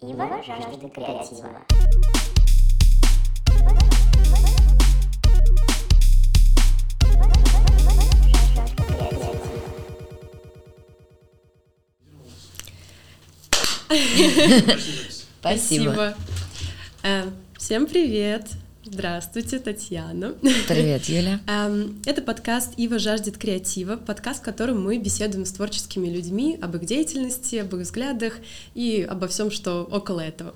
Ива жаждет креатива. Спасибо. Э, Всем привет! Здравствуйте, Татьяна. Привет, Юля. Эм, Это подкаст «Ива жаждет креатива», подкаст, в котором мы беседуем с творческими людьми об их деятельности, об их взглядах и обо всем, что около этого.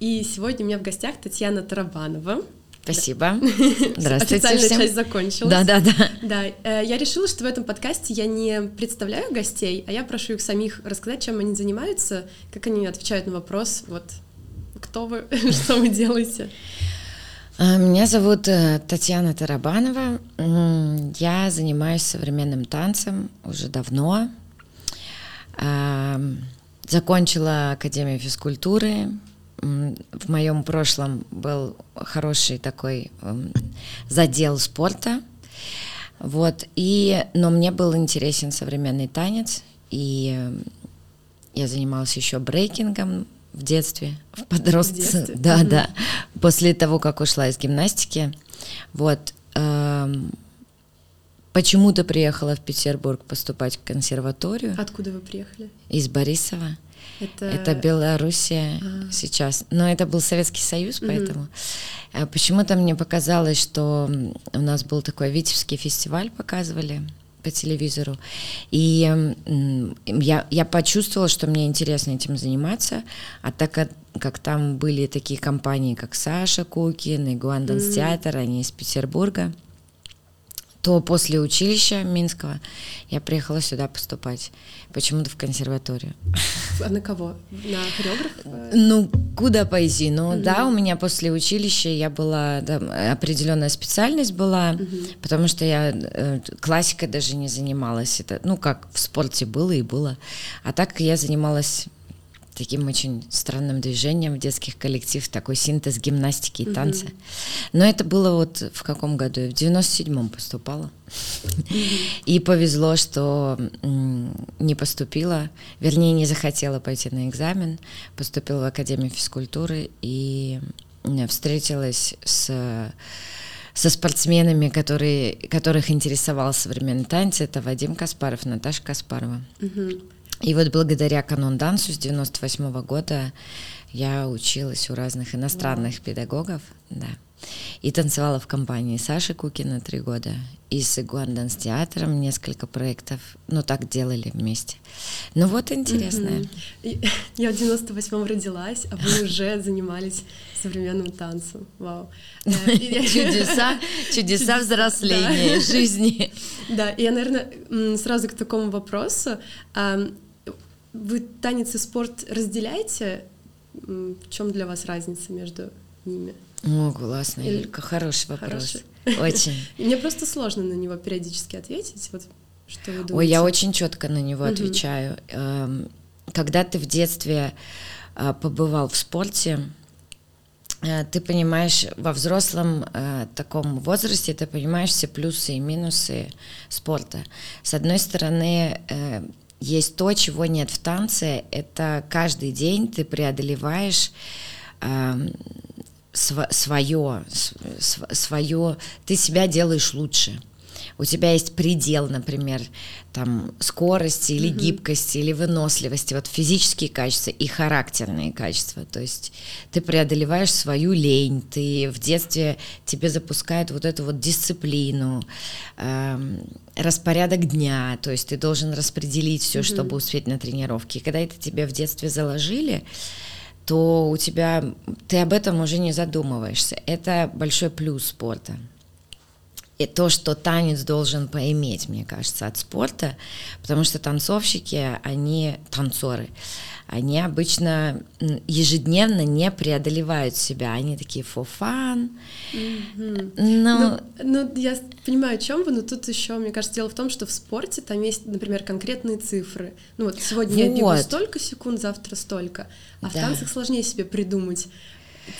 И сегодня у меня в гостях Татьяна Тарабанова. Спасибо. Здравствуйте Официальная всем. часть закончилась. Да, да, да. Да, я решила, что в этом подкасте я не представляю гостей, а я прошу их самих рассказать, чем они занимаются, как они отвечают на вопрос, вот, кто вы, что вы делаете. А, Меня зовут э, Татьяна Тарабанова. Я занимаюсь современным танцем уже давно. Закончила Академию физкультуры. В моем прошлом был хороший такой задел спорта. Вот. И, но мне был интересен современный танец. И э, я занималась еще брейкингом в детстве, в подростке. Да, да. После того, как ушла из гимнастики. Вот. эм, Почему-то приехала в Петербург поступать в консерваторию Откуда вы приехали? из Борисова. Это, Это Белоруссия А. сейчас. Но это был Советский Союз, Мгм. поэтому э, почему-то мне показалось, что у нас был такой Витебский фестиваль, показывали по телевизору. И я, я почувствовала, что мне интересно этим заниматься, а так как, как там были такие компании, как Саша Кукин и Гуанденс М. театр, они из Петербурга, то после училища Минского я приехала сюда поступать, почему-то в консерваторию. А на кого? На хореографа? Ну, куда пойти? Ну, Мгм. да, у меня после училища я была, да, определенная специальность была, Мгм. потому что я э, классикой даже не занималась. Это, ну, как в спорте было и было. А так я занималась таким очень странным движением в детских коллектив, такой синтез гимнастики и танца. Но это было вот в каком году? Я в 97-м поступала. И повезло, что не поступила, вернее, не захотела пойти на экзамен, поступила в Академию физкультуры и встретилась с со спортсменами, которые, которых интересовал современный танец, это Вадим Каспаров, Наташа Каспарова. Мгм. И вот благодаря канон-дансу с 98 года я училась у разных иностранных педагогов, да. И танцевала в компании Саши Кукина три года. И с Гуанданс театром несколько проектов, ну так делали вместе. Ну вот интересное. Я в 98-м родилась, а вы уже занимались современным танцем. Вау. Э, Чудеса, чудеса взросления, жизни. Да, и я, наверное, сразу к такому вопросу. А, Вы танец и спорт разделяете? В чем для вас разница между ними? О, классно, Или- Юлька, хороший вопрос. Хороший. Очень. Мне просто сложно на него периодически ответить. Вот что вы думаете? Ой, я очень четко на него отвечаю. Эм, Когда ты в детстве э, побывал в спорте, э, ты понимаешь, во взрослом э, таком возрасте ты понимаешь все плюсы и минусы спорта. С одной стороны, э, есть то, чего нет в танце, это каждый день ты преодолеваешь эм, свое, свое, ты себя делаешь лучше. У тебя есть предел, например, там скорости или Мгм. гибкости или выносливости, вот физические качества и характерные качества. То есть ты преодолеваешь свою лень, ты в детстве тебе запускают вот эту вот дисциплину, эм, распорядок дня, то есть ты должен распределить все, Мгм. чтобы успеть на тренировки. И когда это тебе в детстве заложили, то у тебя ты об этом уже не задумываешься. Это большой плюс спорта. И то, что танец должен поиметь, мне кажется, от спорта, потому что танцовщики, они танцоры, они обычно ежедневно не преодолевают себя, они такие for fun, Мгм. но Ну, ну, я понимаю, о чем вы, но тут еще, мне кажется, дело в том, что в спорте там есть, например, конкретные цифры. Ну вот сегодня я бегу Вот. столько секунд, завтра столько. А в Да. танцах сложнее себе придумать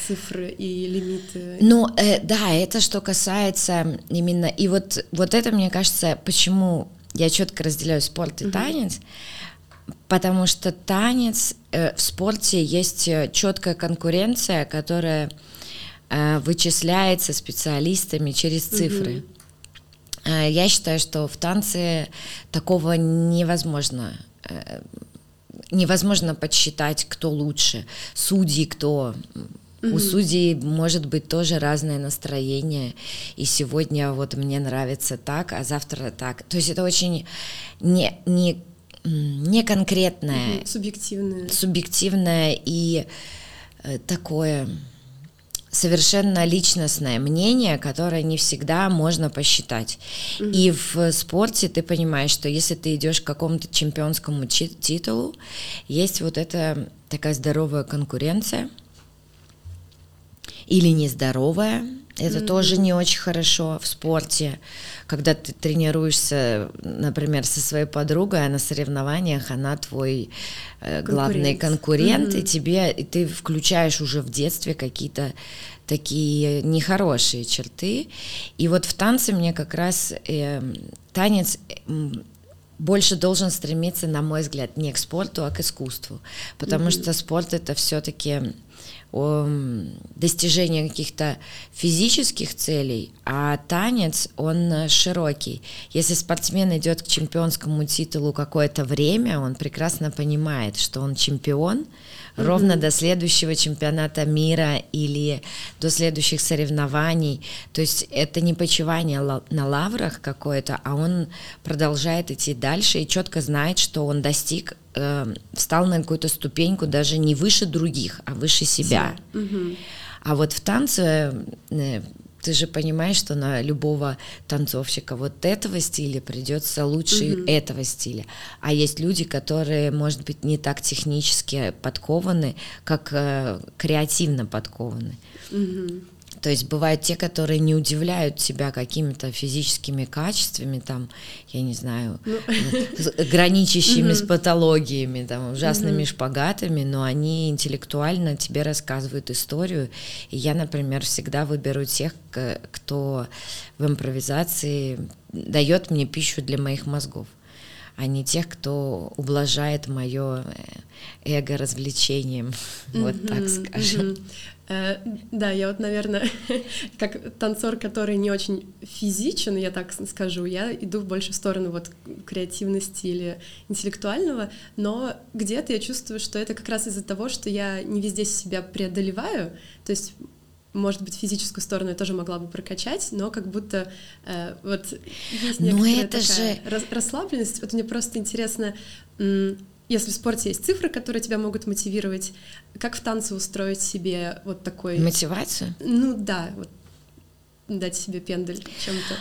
цифры и лимиты. Ну, э, да, это что касается именно... И вот, вот это, мне кажется, почему я четко разделяю спорт и Мгм. танец. потому что танец э, в спорте есть э, четкая конкуренция, которая э, вычисляется специалистами через цифры. Угу. Я считаю, что в танце такого невозможно э, невозможно подсчитать, кто лучше, судьи кто. У судей может быть тоже разное настроение, и сегодня вот мне нравится так, а завтра так. То есть это очень не, не, не конкретное, субъективное. субъективное и э, такое совершенно личностное мнение, которое не всегда можно посчитать. Mm-hmm. И в спорте ты понимаешь, что если ты идешь к какому-то чемпионскому титулу, есть вот эта такая здоровая конкуренция или нездоровая. Это mm-hmm. тоже не очень хорошо в спорте, когда ты тренируешься, например, со своей подругой, а на соревнованиях она твой э, главный конкурент, mm-hmm. и тебе и ты включаешь уже в детстве какие-то такие нехорошие черты. И вот в танце мне как раз э, танец э, больше должен стремиться, на мой взгляд, не к спорту, а к искусству, потому mm-hmm. что спорт это все-таки достижение каких-то физических целей, а танец, он широкий. Если спортсмен идет к чемпионскому титулу какое-то время, он прекрасно понимает, что он чемпион, mm-hmm. ровно до следующего чемпионата мира или до следующих соревнований. То есть это не почивание на лаврах какое-то, а он продолжает идти дальше и четко знает, что он достиг э, встал на какую-то ступеньку даже не выше других, а выше себя. А вот в танце э, ты же понимаешь, что на любого танцовщика вот этого стиля придется лучше mm-hmm. этого стиля. А есть люди, которые, может быть, не так технически подкованы, как э, креативно подкованы. Mm-hmm. То есть бывают те, которые не удивляют тебя какими-то физическими качествами, там, я не знаю, ну. граничащими с патологиями, там, ужасными шпагатами, но они интеллектуально тебе рассказывают историю. И я, например, всегда выберу тех, кто в импровизации дает мне пищу для моих мозгов а не тех, кто ублажает мое э, эго развлечением, вот так скажем. Да, я вот, наверное, как танцор, который не очень физичен, я так скажу, я иду больше в сторону вот креативности или интеллектуального, но где-то я чувствую, что это как раз из-за того, что я не везде себя преодолеваю, то есть может быть, физическую сторону я тоже могла бы прокачать, но как будто э, вот есть некоторая это такая же... расслабленность. Вот мне просто интересно, если в спорте есть цифры, которые тебя могут мотивировать, как в танце устроить себе вот такой... Мотивацию? Ну да, вот дать себе пендель чем-то.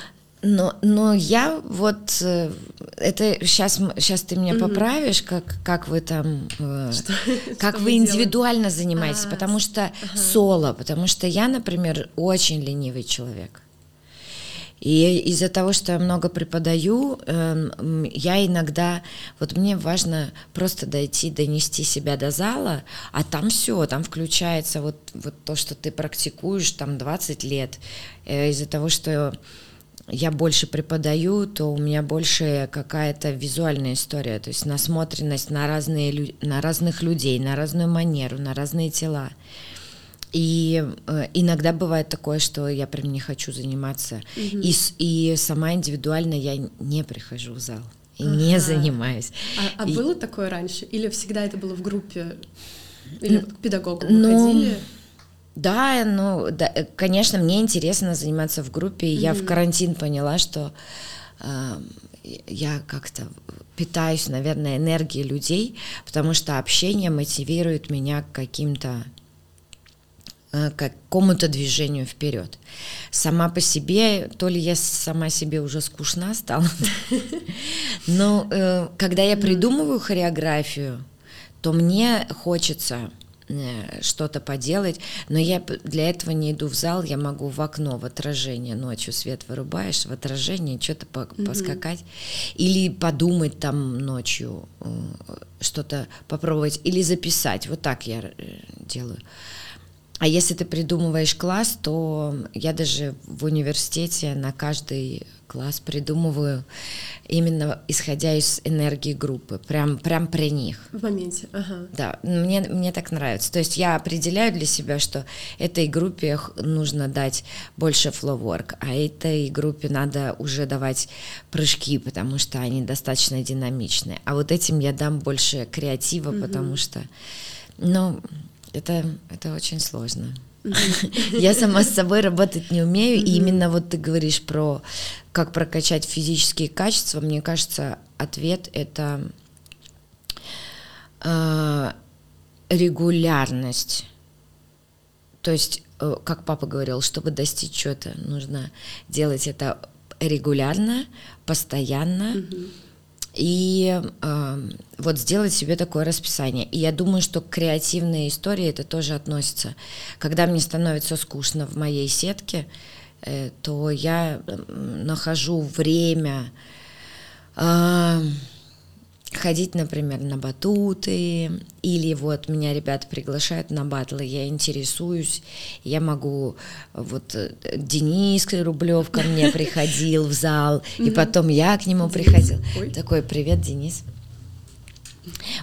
Но, но я вот э, это сейчас сейчас ты меня mm поправишь, как как вы там э, что? как что вы индивидуально делаете? занимаетесь, а, потому что ага. соло, потому что я, например, очень ленивый человек. И из-за того, что я много преподаю, эм, я иногда, вот мне важно просто дойти, донести себя до зала, а там все, там включается вот, вот то, что ты практикуешь там 20 лет. Э, из-за того, что я больше преподаю, то у меня больше какая-то визуальная история, то есть насмотренность на, разные, на разных людей, на разную манеру, на разные тела. И э, иногда бывает такое, что я прям не хочу заниматься. Угу. И, и сама индивидуально я не прихожу в зал и ага. не занимаюсь. А, а и... было такое раньше? Или всегда это было в группе? Или к педагогу ну, ходили? Да, ну, да, э, конечно, мне интересно заниматься в группе. И mm я в карантин поняла, что э, я как-то питаюсь, наверное, энергией людей, потому что общение мотивирует меня к каким-то какому-то движению вперед. Сама по себе, то ли я сама себе уже скучна стала, но э, когда я придумываю хореографию, то мне хочется э, что-то поделать, но я для этого не иду в зал, я могу в окно, в отражение ночью свет вырубаешь, в отражение что-то по mm-hmm. поскакать, или подумать там ночью, что-то попробовать, или записать, вот так я делаю. А если ты придумываешь класс, то я даже в университете на каждый класс придумываю именно исходя из энергии группы, прям, прям при них. В моменте, ага. Да, мне, мне так нравится. То есть я определяю для себя, что этой группе нужно дать больше work, а этой группе надо уже давать прыжки, потому что они достаточно динамичные. А вот этим я дам больше креатива, угу. потому что, ну, это, это очень сложно. Я сама с собой работать не умею, и именно вот ты говоришь про как прокачать физические качества, мне кажется, ответ это э, регулярность. То есть, э, как папа говорил, чтобы достичь чего-то, нужно делать это регулярно, постоянно. Mm-hmm и э, вот сделать себе такое расписание. И я думаю, что к креативной истории это тоже относится. Когда мне становится скучно в моей сетке, э, то я нахожу время э, ходить, например, на батуты, или вот меня ребята приглашают на батлы, я интересуюсь, я могу, вот Денис Рублев ко мне приходил в зал, и потом я к нему приходил. Такой, привет, Денис.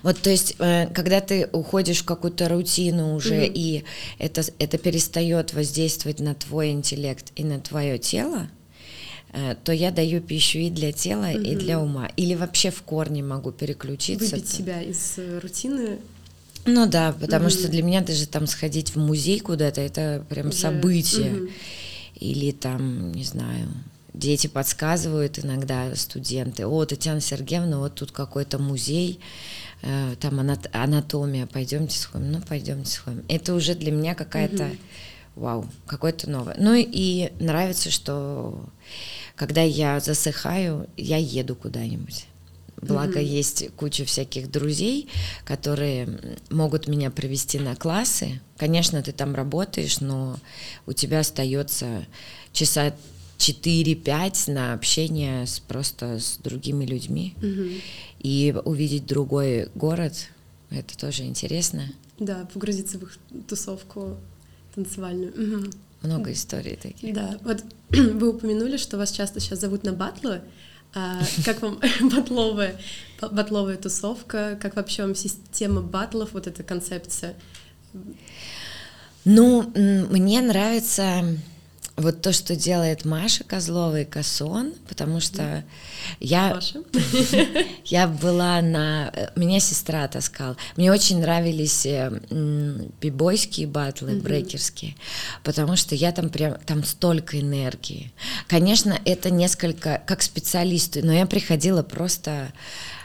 Вот, то есть, э, когда ты уходишь в какую-то рутину уже, и это, это перестает воздействовать на твой интеллект и на твое тело, то я даю пищу и для тела, угу. и для ума. Или вообще в корне могу переключиться. Выбить себя из э, рутины. Ну да, потому угу. что для меня даже там сходить в музей куда-то, это прям Уже. событие. Угу. Или там, не знаю, дети подсказывают иногда, студенты, о, Татьяна Сергеевна, вот тут какой-то музей, э, там анатомия, пойдемте сходим, ну пойдемте сходим. Это уже для меня какая-то, угу. Вау, какое-то новое. Ну и нравится, что когда я засыхаю, я еду куда-нибудь. Благо mm-hmm. есть куча всяких друзей, которые могут меня привести на классы. Конечно, ты там работаешь, но у тебя остается часа 4-5 на общение с, просто с другими людьми. Mm-hmm. И увидеть другой город, это тоже интересно. Да, погрузиться в их тусовку танцевальную. Угу. Много историй таких. Да, вот вы упомянули, что вас часто сейчас зовут на батлы. А, как вам батловая, батловая тусовка? Как вообще вам система батлов, вот эта концепция? Ну, мне нравится вот то, что делает Маша Козлова и Кассон, потому что я, я была на... Меня сестра таскала. Мне очень нравились э, бибойские батлы, mm-hmm. брейкерские, потому что я там прям... Там столько энергии. Конечно, это несколько... Как специалисты, но я приходила просто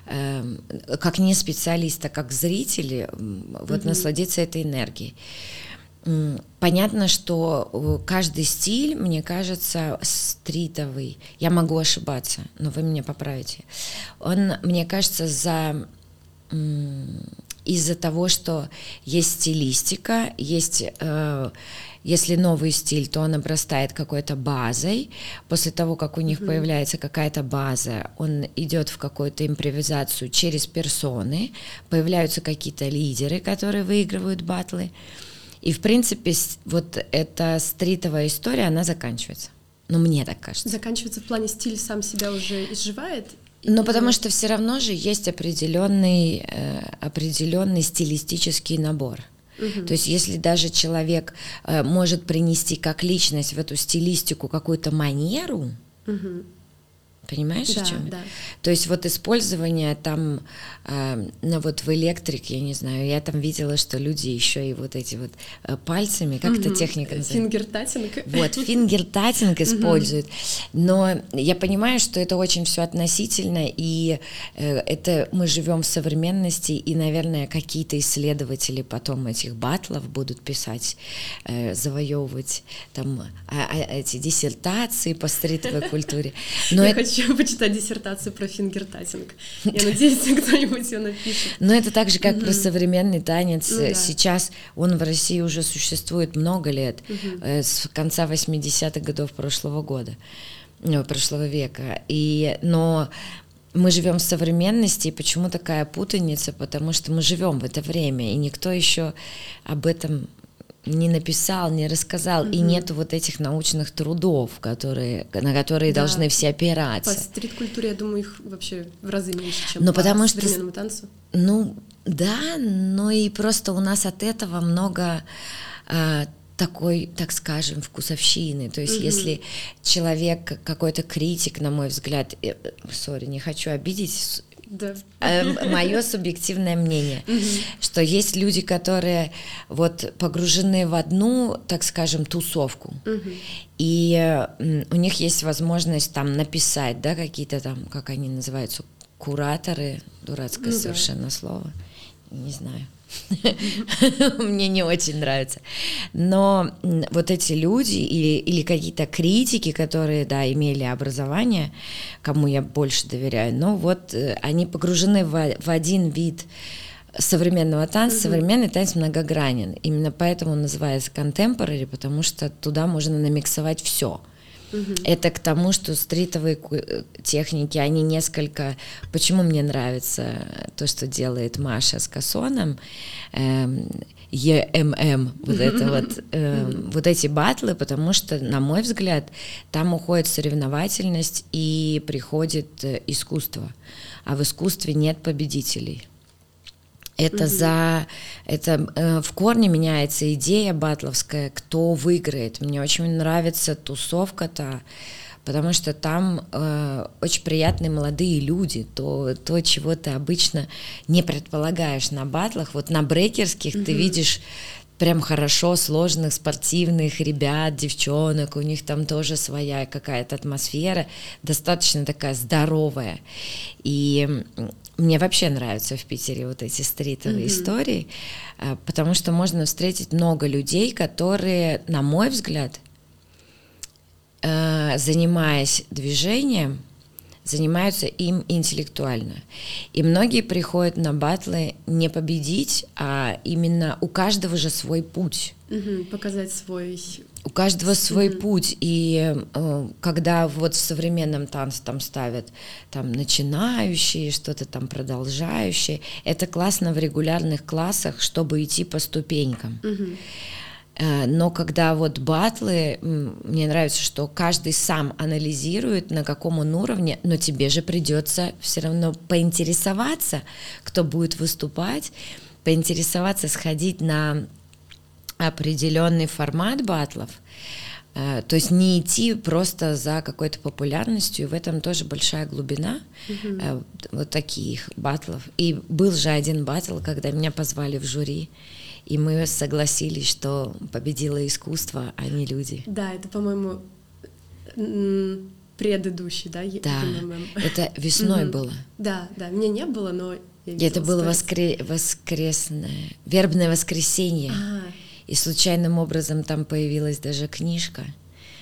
эм, как не специалист, а как зрители, вот mm-hmm. насладиться этой энергией. Понятно, что э, каждый стиль, мне кажется, стритовый. Я могу ошибаться, но вы меня поправите. Он, мне кажется, за из-за того, что есть стилистика, есть, э, если новый стиль, то он обрастает какой-то базой. После того, как у них mm-hmm. появляется какая-то база, он идет в какую-то импровизацию через персоны, появляются какие-то лидеры, которые выигрывают батлы. И, в принципе, вот эта стритовая история, она заканчивается. Ну, мне так кажется. Заканчивается в плане стиль сам себя уже изживает? Ну, потому что все равно же есть определенный, э, определенный стилистический набор. Угу. То есть, если даже человек э, может принести как личность в эту стилистику какую-то манеру, угу. Понимаешь, да, о чем? Да. То есть вот использование там, э, ну вот в электрике, я не знаю, я там видела, что люди еще и вот эти вот э, пальцами, как эта техника называется? Фингертатинг. Вот, фингертатинг используют. Но я понимаю, что это очень все относительно, и э, это мы живем в современности, и, наверное, какие-то исследователи потом этих батлов будут писать, э, завоевывать там а, а, эти диссертации по стритовой культуре. Но я это хочу почитать диссертацию про фингертатинг. Я надеюсь, кто-нибудь ее напишет. Но это так же, как про современный танец. Ну Сейчас он в России уже существует много лет, э, с конца 80-х годов прошлого года, ну, прошлого века. И, но мы живем в современности, и почему такая путаница? Потому что мы живем в это время, и никто еще об этом не написал, не рассказал, и нету вот этих научных трудов, которые, на которые Да. должны все По опираться. стрит-культуре, я думаю, их вообще в разы меньше, чем Ну, по потому что- современному танцу. Ну, да, но и просто у нас от этого много а, такой, так скажем, вкусовщины. То есть, если человек какой-то критик, на мой взгляд, э, э, сори, не хочу обидеть, Да. мое субъективное мнение, что есть люди, которые вот погружены в одну, так скажем, тусовку, и у них есть возможность там написать, да, какие-то там, как они называются, кураторы, дурацкое Ну да. совершенно слово, не знаю. Мне не очень нравится. Но вот эти люди или, или какие-то критики, которые, да, имели образование, кому я больше доверяю, но вот э, они погружены в, в один вид современного танца. Современный танец многогранен. Именно поэтому он называется contemporary, потому что туда можно намиксовать все. Это к тому, что стритовые э, техники, они несколько... Почему мне нравится то, что делает Маша с Кассоном, эм, ЕММ, вот это вот, эм, вот эти батлы, потому что, на мой взгляд, там уходит соревновательность и приходит э, искусство, а в искусстве нет победителей. Это за это э, в корне меняется идея батловская, кто выиграет. Мне очень нравится тусовка-то, потому что там э, очень приятные молодые люди, то, то, чего ты обычно не предполагаешь на батлах. Вот на брейкерских ты видишь прям хорошо сложных спортивных ребят, девчонок, у них там тоже своя какая-то атмосфера, достаточно такая здоровая. И мне вообще нравятся в Питере вот эти стритовые истории, а, потому что можно встретить много людей, которые, на мой взгляд, э, занимаясь движением, занимаются им интеллектуально. И многие приходят на батлы не победить, а именно у каждого же свой путь. Мгм, Показать свой... У каждого свой путь, и э, когда вот в современном танце там ставят там начинающие, что-то там продолжающие, это классно в регулярных классах, чтобы идти по ступенькам. Э, Но когда вот батлы, мне нравится, что каждый сам анализирует, на каком он уровне, но тебе же придется все равно поинтересоваться, кто будет выступать, поинтересоваться, сходить на определенный формат батлов. Э, То есть не идти просто за какой-то популярностью, и в этом тоже большая глубина э, вот таких батлов. И был же один батл, когда меня позвали в жюри, и мы согласились, что победило искусство, а не люди. Да, это, по-моему, предыдущий, да? Да, это весной Мгм. было. Да, да, меня не было, но... я это было воскре- воскресное, вербное воскресенье. А, И случайным образом там появилась даже книжка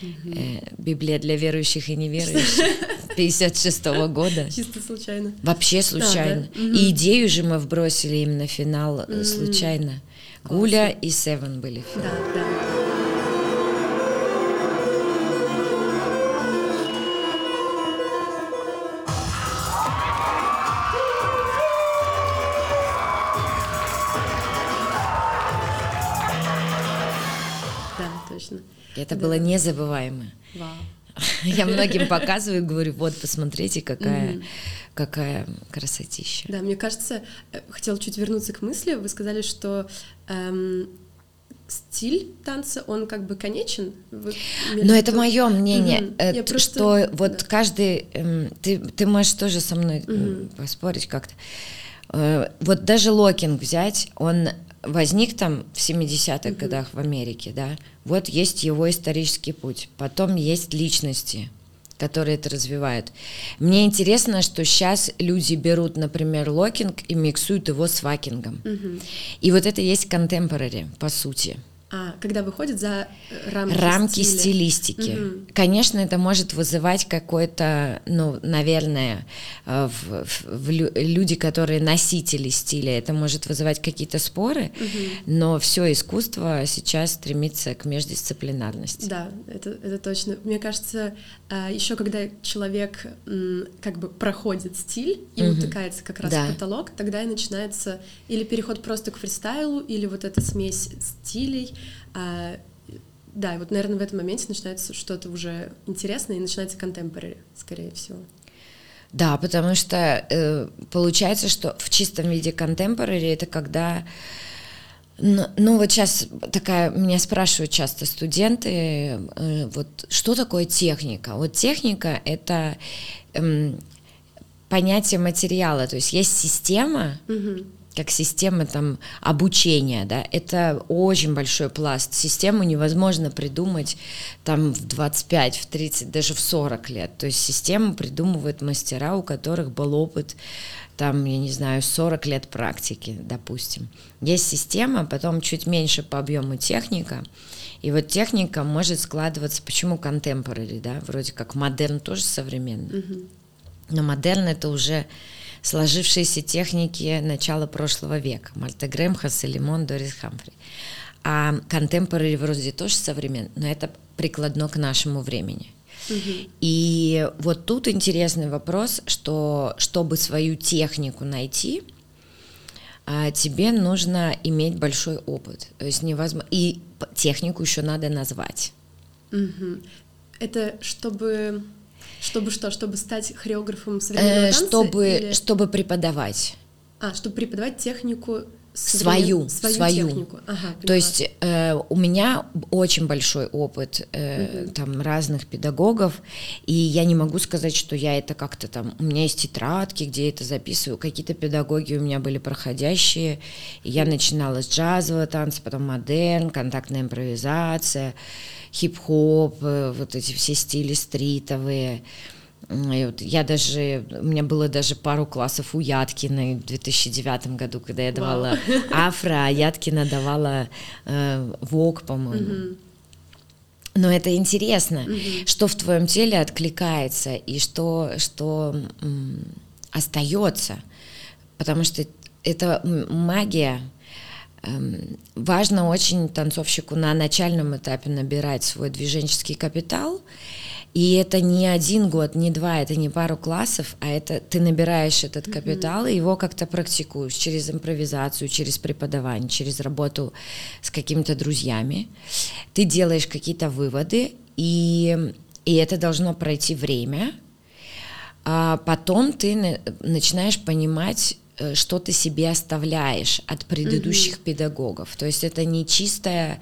э, «Библия для верующих и неверующих» 56 года. чисто случайно. Вообще случайно. да? Мгм. И идею же мы вбросили именно финал э, случайно. Гуля и Севен были. Да, да. Да, Это Да. было незабываемо. Вау. Я многим показываю, говорю, вот, посмотрите, какая, какая красотища. Да, мне кажется, э, хотела чуть вернуться к мысли. Вы сказали, что эм, стиль танца, он как бы конечен. Вы Но это мое мнение, Мгм. э, Я просто- что вот да. каждый, эм, ты, ты можешь тоже со мной м, поспорить как-то. Э, Вот даже локинг взять, он возник там в 70-х годах в Америке, да, вот есть его исторический путь, потом есть личности, которые это развивают. Мне интересно, что сейчас люди берут, например, локинг и миксуют его с вакингом. Мгм. И вот это есть contemporary, по сути А, когда выходит за э, рамки, рамки стиля. стилистики. Мгм. Конечно, это может вызывать какой-то, ну, наверное, э, в, в- в лю- люди, которые носители стиля, это может вызывать какие-то споры, но все искусство сейчас стремится к междисциплинарности. Да, это, это точно. Мне кажется, еще когда человек как бы проходит стиль и Мгм. утыкается как раз Да. в потолок, тогда и начинается или переход просто к фристайлу, или вот эта смесь стилей. А, да, и вот, наверное, в этом моменте начинается что-то уже интересное, и начинается контемпорари, скорее всего. Да, потому что э, получается, что в чистом виде контемпорари это когда ну, ну вот сейчас такая, меня спрашивают часто студенты, э, вот что такое техника? Вот техника это э, понятие материала, то есть есть система, угу как система там обучения, да, это очень большой пласт. Систему невозможно придумать там в 25, в 30, даже в 40 лет. То есть систему придумывают мастера, у которых был опыт там, я не знаю, 40 лет практики, допустим. Есть система, потом чуть меньше по объему техника, и вот техника может складываться, почему contemporary, да, вроде как модерн тоже современный, mm-hmm. но модерн это уже сложившиеся техники начала прошлого века. Мальта Грэм, Хассе Лимон, Дорис Хамфри. А контемпорари вроде тоже современный, но это прикладно к нашему времени. Угу. И вот тут интересный вопрос, что чтобы свою технику найти, а, тебе нужно иметь большой опыт. То есть невозможно. И технику еще надо назвать. Угу. Это чтобы чтобы что? Чтобы стать хореографом современного э, танца? Чтобы, или... чтобы преподавать. А, чтобы преподавать технику свою, свою, свою. технику. Ага, То есть э, у меня очень большой опыт э, угу. там разных педагогов, и я не могу сказать, что я это как-то там. У меня есть тетрадки, где я это записываю. Какие-то педагоги у меня были проходящие. И я начинала с джазового танца, потом модерн, контактная импровизация хип-хоп, э, вот эти все стили стритовые. И вот я даже, у меня было даже пару классов у Яткиной в 2009 году, когда я давала Вау. афро, а Яткина давала э, вок, по-моему. Но это интересно, угу. что в твоем теле откликается и что, что м, остается. Потому что это магия, Эм, важно очень танцовщику на начальном этапе набирать свой движенческий капитал. И это не один год, не два, это не пару классов, а это ты набираешь этот капитал mm-hmm. и его как-то практикуешь через импровизацию, через преподавание, через работу с какими-то друзьями. Ты делаешь какие-то выводы, и, и это должно пройти время. А потом ты начинаешь понимать Э, что ты себе оставляешь от предыдущих mm-hmm. педагогов. То есть это не чистая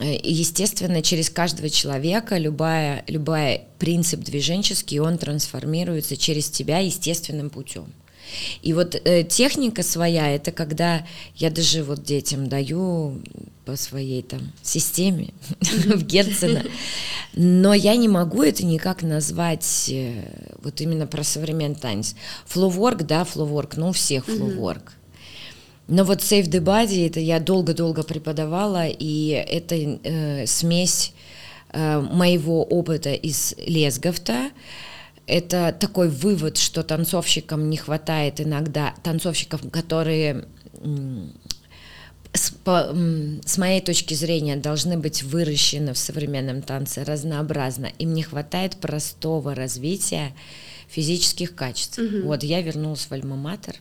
Естественно, через каждого человека любая, любой принцип движенческий, он трансформируется через тебя естественным путем. И вот э, техника своя, это когда я даже вот детям даю по своей там системе в Герцена, но я не могу это никак назвать э, вот именно про современный танец. Флоуворк, да, флоуворк, ну у всех флоуворк. Но вот Save the Body, это я долго-долго преподавала, и это э, смесь э, моего опыта из Лесговта, это такой вывод, что танцовщикам не хватает иногда, танцовщиков, которые с, по, с моей точки зрения должны быть выращены в современном танце разнообразно. Им не хватает простого развития физических качеств. Угу. Вот я вернулась в Альма-Матер,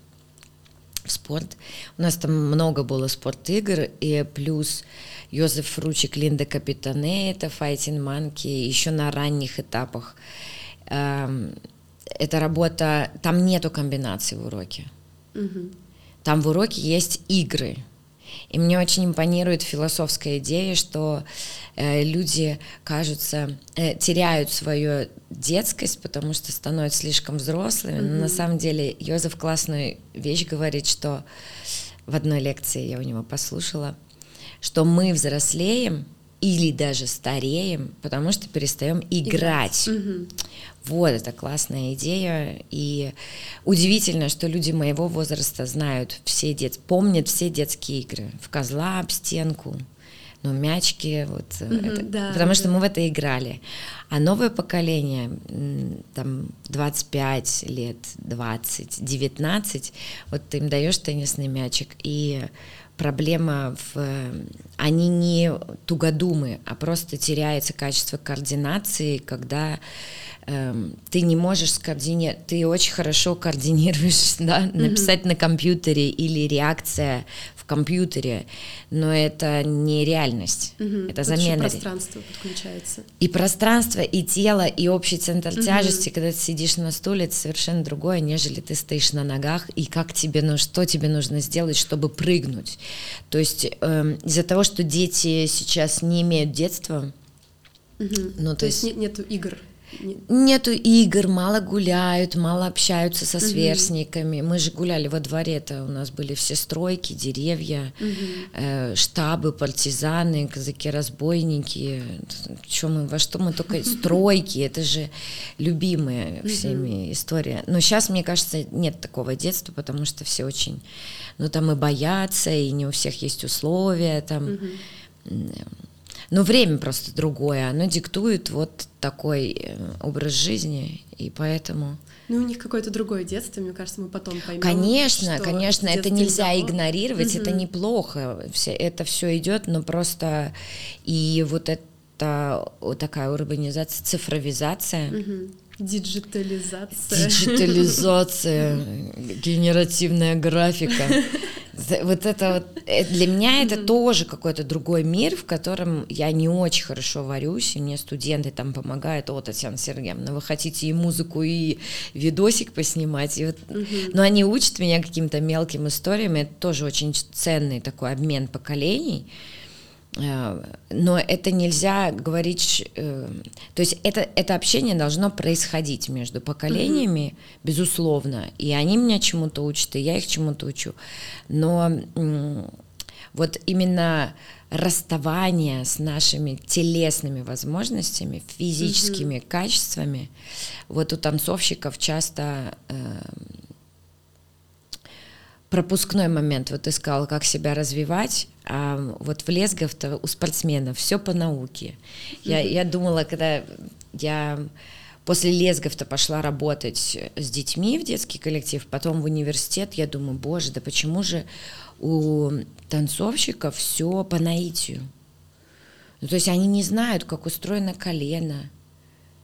в спорт. У нас там много было спорт-игр, и плюс Йозеф Ручик, Линда Капитане, это Fighting Monkey, еще на ранних этапах Эм, эта работа, там нету комбинаций в уроке. Угу. Там в уроке есть игры. И мне очень импонирует философская идея, что э, люди, кажутся, э, теряют свою детскость, потому что становятся слишком взрослыми. Mm-hmm. Но на самом деле Йозеф классную вещь говорит, что в одной лекции я у него послушала, что мы взрослеем или даже стареем, потому что перестаем играть. играть. Угу. Вот, это классная идея. И удивительно, что люди моего возраста знают все дет, помнят все детские игры. В козла, об стенку, ну, мячики, вот, угу, это, да, потому да. что мы в это играли. А новое поколение, там, 25 лет, 20, 19, вот ты им даешь теннисный мячик, и проблема в... Они не тугодумы, а просто теряется качество координации, когда эм, ты не можешь скоординировать, ты очень хорошо координируешь, да, написать mm-hmm. на компьютере или реакция компьютере, но это не реальность, Угу. это замена. еще пространство подключается. И пространство, и тело, и общий центр Мгм. тяжести, когда ты сидишь на стуле, это совершенно другое, нежели ты стоишь на ногах, и как тебе нужно, что тебе нужно сделать, чтобы прыгнуть. То есть эм, из-за того, что дети сейчас не имеют детства, Мгм. Ну, то, то есть есть- нет, нету игр. Не- Нету игр, мало гуляют, мало общаются со сверстниками. Мы же гуляли во дворе, это у нас были все стройки, деревья, э, штабы, партизаны, казаки-разбойники. Чё мы, во что мы только... Стройки, это же любимые всеми история. Но сейчас, мне кажется, нет такого детства, потому что все очень... Ну, там и боятся, и не у всех есть условия, там... М, но время просто другое, оно диктует вот такой э, образ жизни, и поэтому... Ну, у них какое-то другое детство, мне кажется, мы потом поймем. Конечно, конечно, это нельзя того. игнорировать, это Мгм. неплохо, все, это все идет, но просто и вот это вот такая урбанизация, цифровизация. Диджитализация. диджитализация, генеративная графика. Вот это вот, э, для меня это тоже какой-то другой мир, в котором я не очень хорошо варюсь, и мне студенты там помогают, о, Татьяна Сергеевна, вы хотите и музыку, и видосик поснимать, и вот, но они учат меня каким-то мелким историям, это тоже очень ценный такой обмен поколений, но это нельзя говорить, э, то есть это, это общение должно происходить между поколениями, безусловно, и они меня чему-то учат, и я их чему-то учу, но вот именно расставание с нашими телесными возможностями, физическими качествами, вот у танцовщиков часто э, пропускной момент. Вот ты сказал, как себя развивать, а вот в Лесгов-то у спортсменов все по науке. Я, я думала, когда я после Лесгов-то пошла работать с детьми в детский коллектив, потом в университет, я думаю, боже, да почему же у танцовщиков все по наитию? Ну, то есть они не знают, как устроено колено.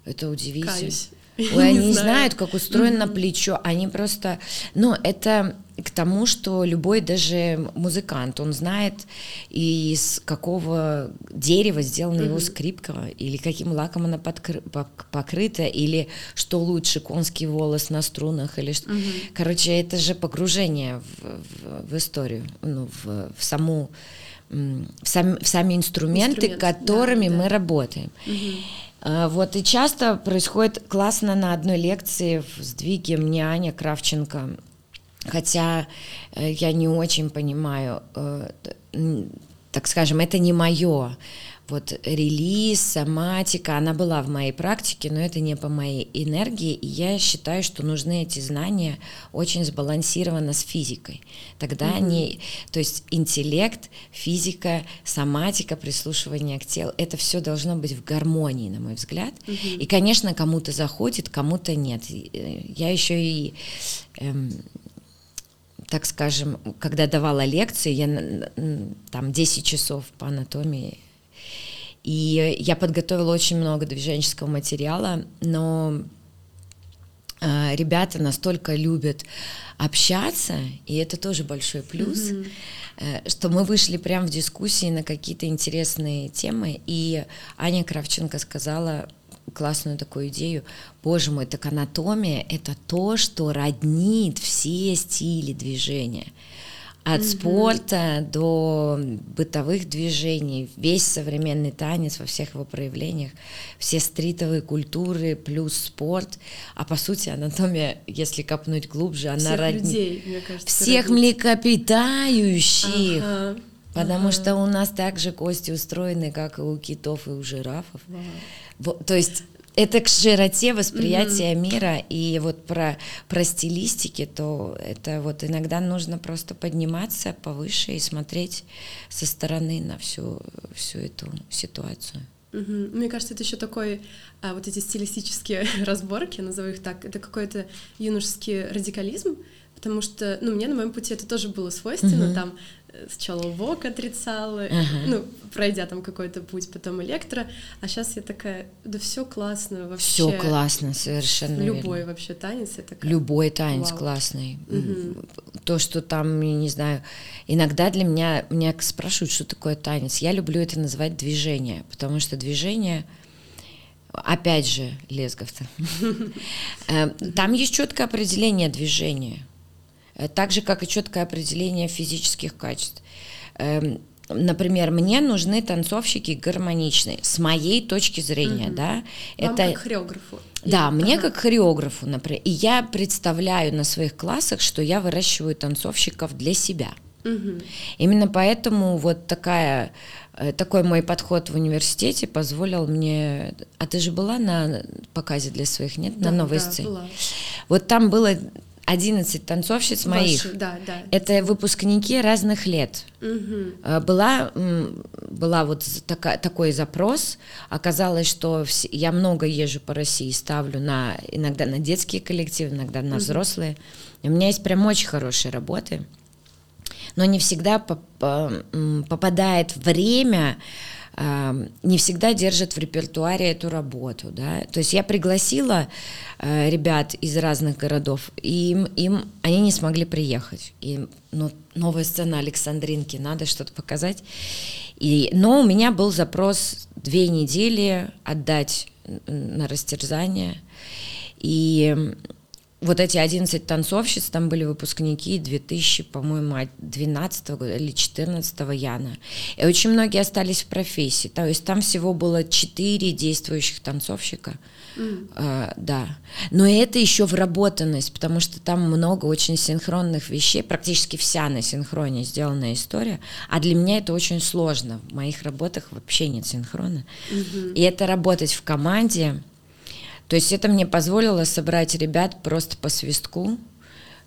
Это удивительно. Каюсь. Ой, они не знаю. знают, как устроено плечо. Они просто... Ну, это к тому, что любой даже музыкант, он знает, из какого дерева сделана его скрипка, или каким лаком она подкры- пок- покрыта, или что лучше, конский волос на струнах, или что... Короче, это же погружение в, в- в историю, ну, в, в саму в, сам- в сами инструменты, Инструмент, да, которыми да. мы работаем. А, Вот и часто происходит классно на одной лекции в сдвиге мне Аня Кравченко, хотя э, я не очень понимаю, э, так скажем, это не мое. Вот релиз, соматика, она была в моей практике, но это не по моей энергии, и я считаю, что нужны эти знания очень сбалансированно с физикой. Тогда они, то есть интеллект, физика, соматика, прислушивание к телу, это все должно быть в гармонии, на мой взгляд. И, конечно, кому-то заходит, кому-то нет. Э, Я еще и эм, так скажем, когда давала лекции, я там 10 часов по анатомии, и я подготовила очень много движенческого материала, но э, ребята настолько любят общаться, и это тоже большой плюс, э, что мы вышли прямо в дискуссии на какие-то интересные темы, и Аня Кравченко сказала классную такую идею, боже мой, так анатомия — это то, что роднит все стили движения. От спорта до бытовых движений, весь современный танец во всех его проявлениях, все стритовые культуры плюс спорт. А по сути анатомия, если копнуть глубже, она Всех роднит людей, мне кажется. всех роднит. млекопитающих. Ага. Потому Ага. что у нас также кости устроены, как и у китов и у жирафов. Во- То есть это к широте восприятия мира, и вот про, про стилистики, то это вот иногда нужно просто подниматься повыше и смотреть со стороны на всю, всю эту ситуацию. Мгм. Мне кажется, это еще такой, а, вот эти стилистические разборки, назову их так, это какой-то юношеский радикализм, потому что, ну, мне на моем пути это тоже было свойственно, там сначала вок отрицала, uh-huh. ну, пройдя там какой-то путь, потом электро, а сейчас я такая, да все классно вообще. Все классно, совершенно Любой верно. вообще танец, это Любой танец Вау. классный. Uh-huh. То, что там, я не знаю, иногда для меня, меня спрашивают, что такое танец. Я люблю это называть движение, потому что движение опять же, лесговцы. Э, там есть четкое определение движения. Э, так же, как и четкое определение физических качеств. Эм, например, мне нужны танцовщики гармоничные, с моей точки зрения, угу. да. Вам это как хореографу. Да, мне ага. как хореографу, например. И я представляю на своих классах, что я выращиваю танцовщиков для себя. Угу. Именно поэтому вот такая э, такой мой подход в университете позволил мне. А ты же была на показе для своих, нет? Да, на новой да, сцене. Была. Вот там было 11 танцовщиц Ваши, моих. Да, да. Это выпускники разных лет. Угу. Была, была вот такая, такой запрос. Оказалось, что я много езжу по России, ставлю на, иногда на детские коллективы, иногда на взрослые. И у меня есть прям очень хорошие работы. Но не всегда попадает время не всегда держат в репертуаре эту работу, да. То есть я пригласила э, ребят из разных городов, и им, им они не смогли приехать. И ну, новая сцена Александринки, надо что-то показать. И, но у меня был запрос две недели отдать на растерзание. И вот эти 11 танцовщиц, там были выпускники 2000, по-моему, 12 года или 14 Яна. И очень многие остались в профессии. То есть там всего было 4 действующих танцовщика. Mm. А, да. Но это еще вработанность, потому что там много очень синхронных вещей, практически вся на синхроне сделанная история. А для меня это очень сложно. В моих работах вообще нет синхрона. Mm-hmm. И это работать в команде то есть это мне позволило собрать ребят просто по свистку,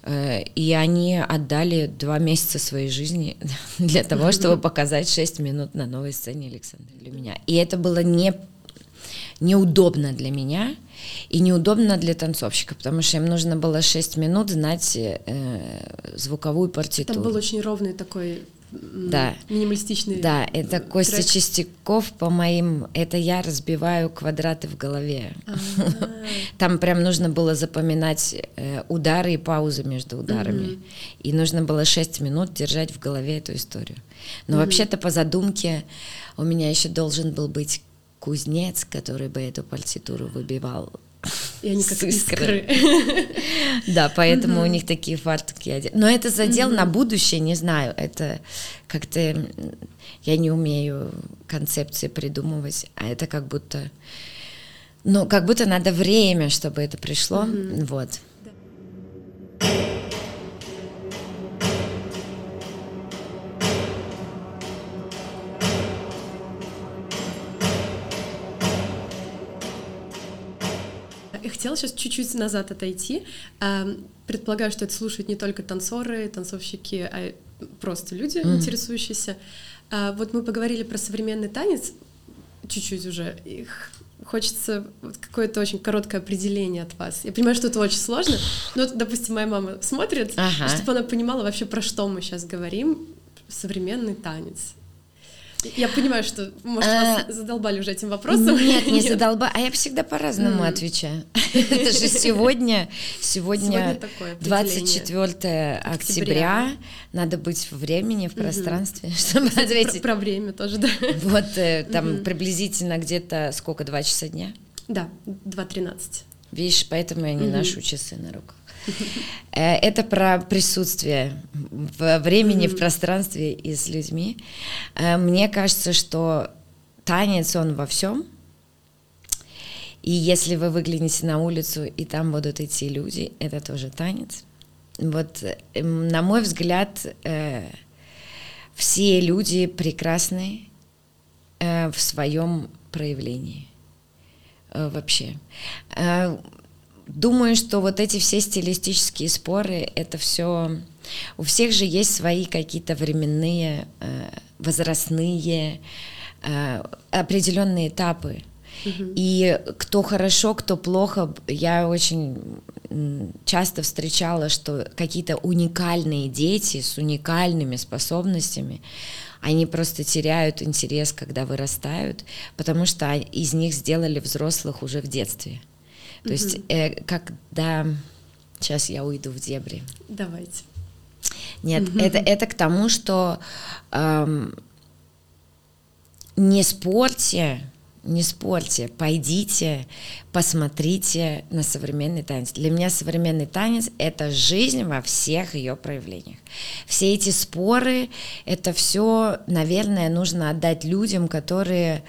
э, и они отдали два месяца своей жизни для того, чтобы показать шесть минут на новой сцене Александра для меня. И это было не, неудобно для меня и неудобно для танцовщика, потому что им нужно было шесть минут знать э, звуковую партитуру. Там был очень ровный такой да. минималистичный Да, это Костя трек. Чистяков по моим, это я разбиваю квадраты в голове. А-а-а. Там прям нужно было запоминать э, удары и паузы между ударами. Угу. И нужно было 6 минут держать в голове эту историю. Но угу. вообще-то по задумке у меня еще должен был быть кузнец, который бы эту партитуру выбивал и они как искры. Да, поэтому у них такие фартуки одеты. Но это задел на будущее, не знаю, это как-то я не умею концепции придумывать, а это как будто, ну, как будто надо время, чтобы это пришло, вот. Сейчас чуть-чуть назад отойти. Эм, предполагаю, что это слушают не только танцоры, танцовщики, а просто люди, mm. интересующиеся. А, вот мы поговорили про современный танец, чуть-чуть уже. Их хочется вот какое-то очень короткое определение от вас. Я понимаю, что это очень сложно, но, допустим, моя мама смотрит, ага. чтобы она понимала вообще, про что мы сейчас говорим, современный танец. Я понимаю, что, может, а, вас задолбали уже этим вопросом. Нет, не задолбали, а я всегда по-разному отвечаю. Это же сегодня, сегодня, 24 октября, надо быть в времени, в пространстве, чтобы ответить. Про, время тоже, да. Вот э, там приблизительно где-то сколько, два часа дня? Да, 2.13. Видишь, поэтому я не ношу часы на руках. Э, это про присутствие в времени, в пространстве и с людьми. Э, мне кажется, что танец, он во всем. И если вы выглянете на улицу, и там будут идти люди, это тоже танец. Вот, эм, на мой взгляд, э, все люди прекрасны в своем проявлении вообще. Думаю, что вот эти все стилистические споры, это все... У всех же есть свои какие-то временные, э, возрастные, э, определенные этапы. И кто хорошо, кто плохо, я очень часто встречала, что какие-то уникальные дети с уникальными способностями, они просто теряют интерес, когда вырастают, потому что из них сделали взрослых уже в детстве. То есть, э, когда... Сейчас я уйду в дебри. Давайте. Нет, это, это к тому, что эм, не спорьте, не спорьте, пойдите, посмотрите на современный танец. Для меня современный танец — это жизнь во всех ее проявлениях. Все эти споры, это все, наверное, нужно отдать людям, которые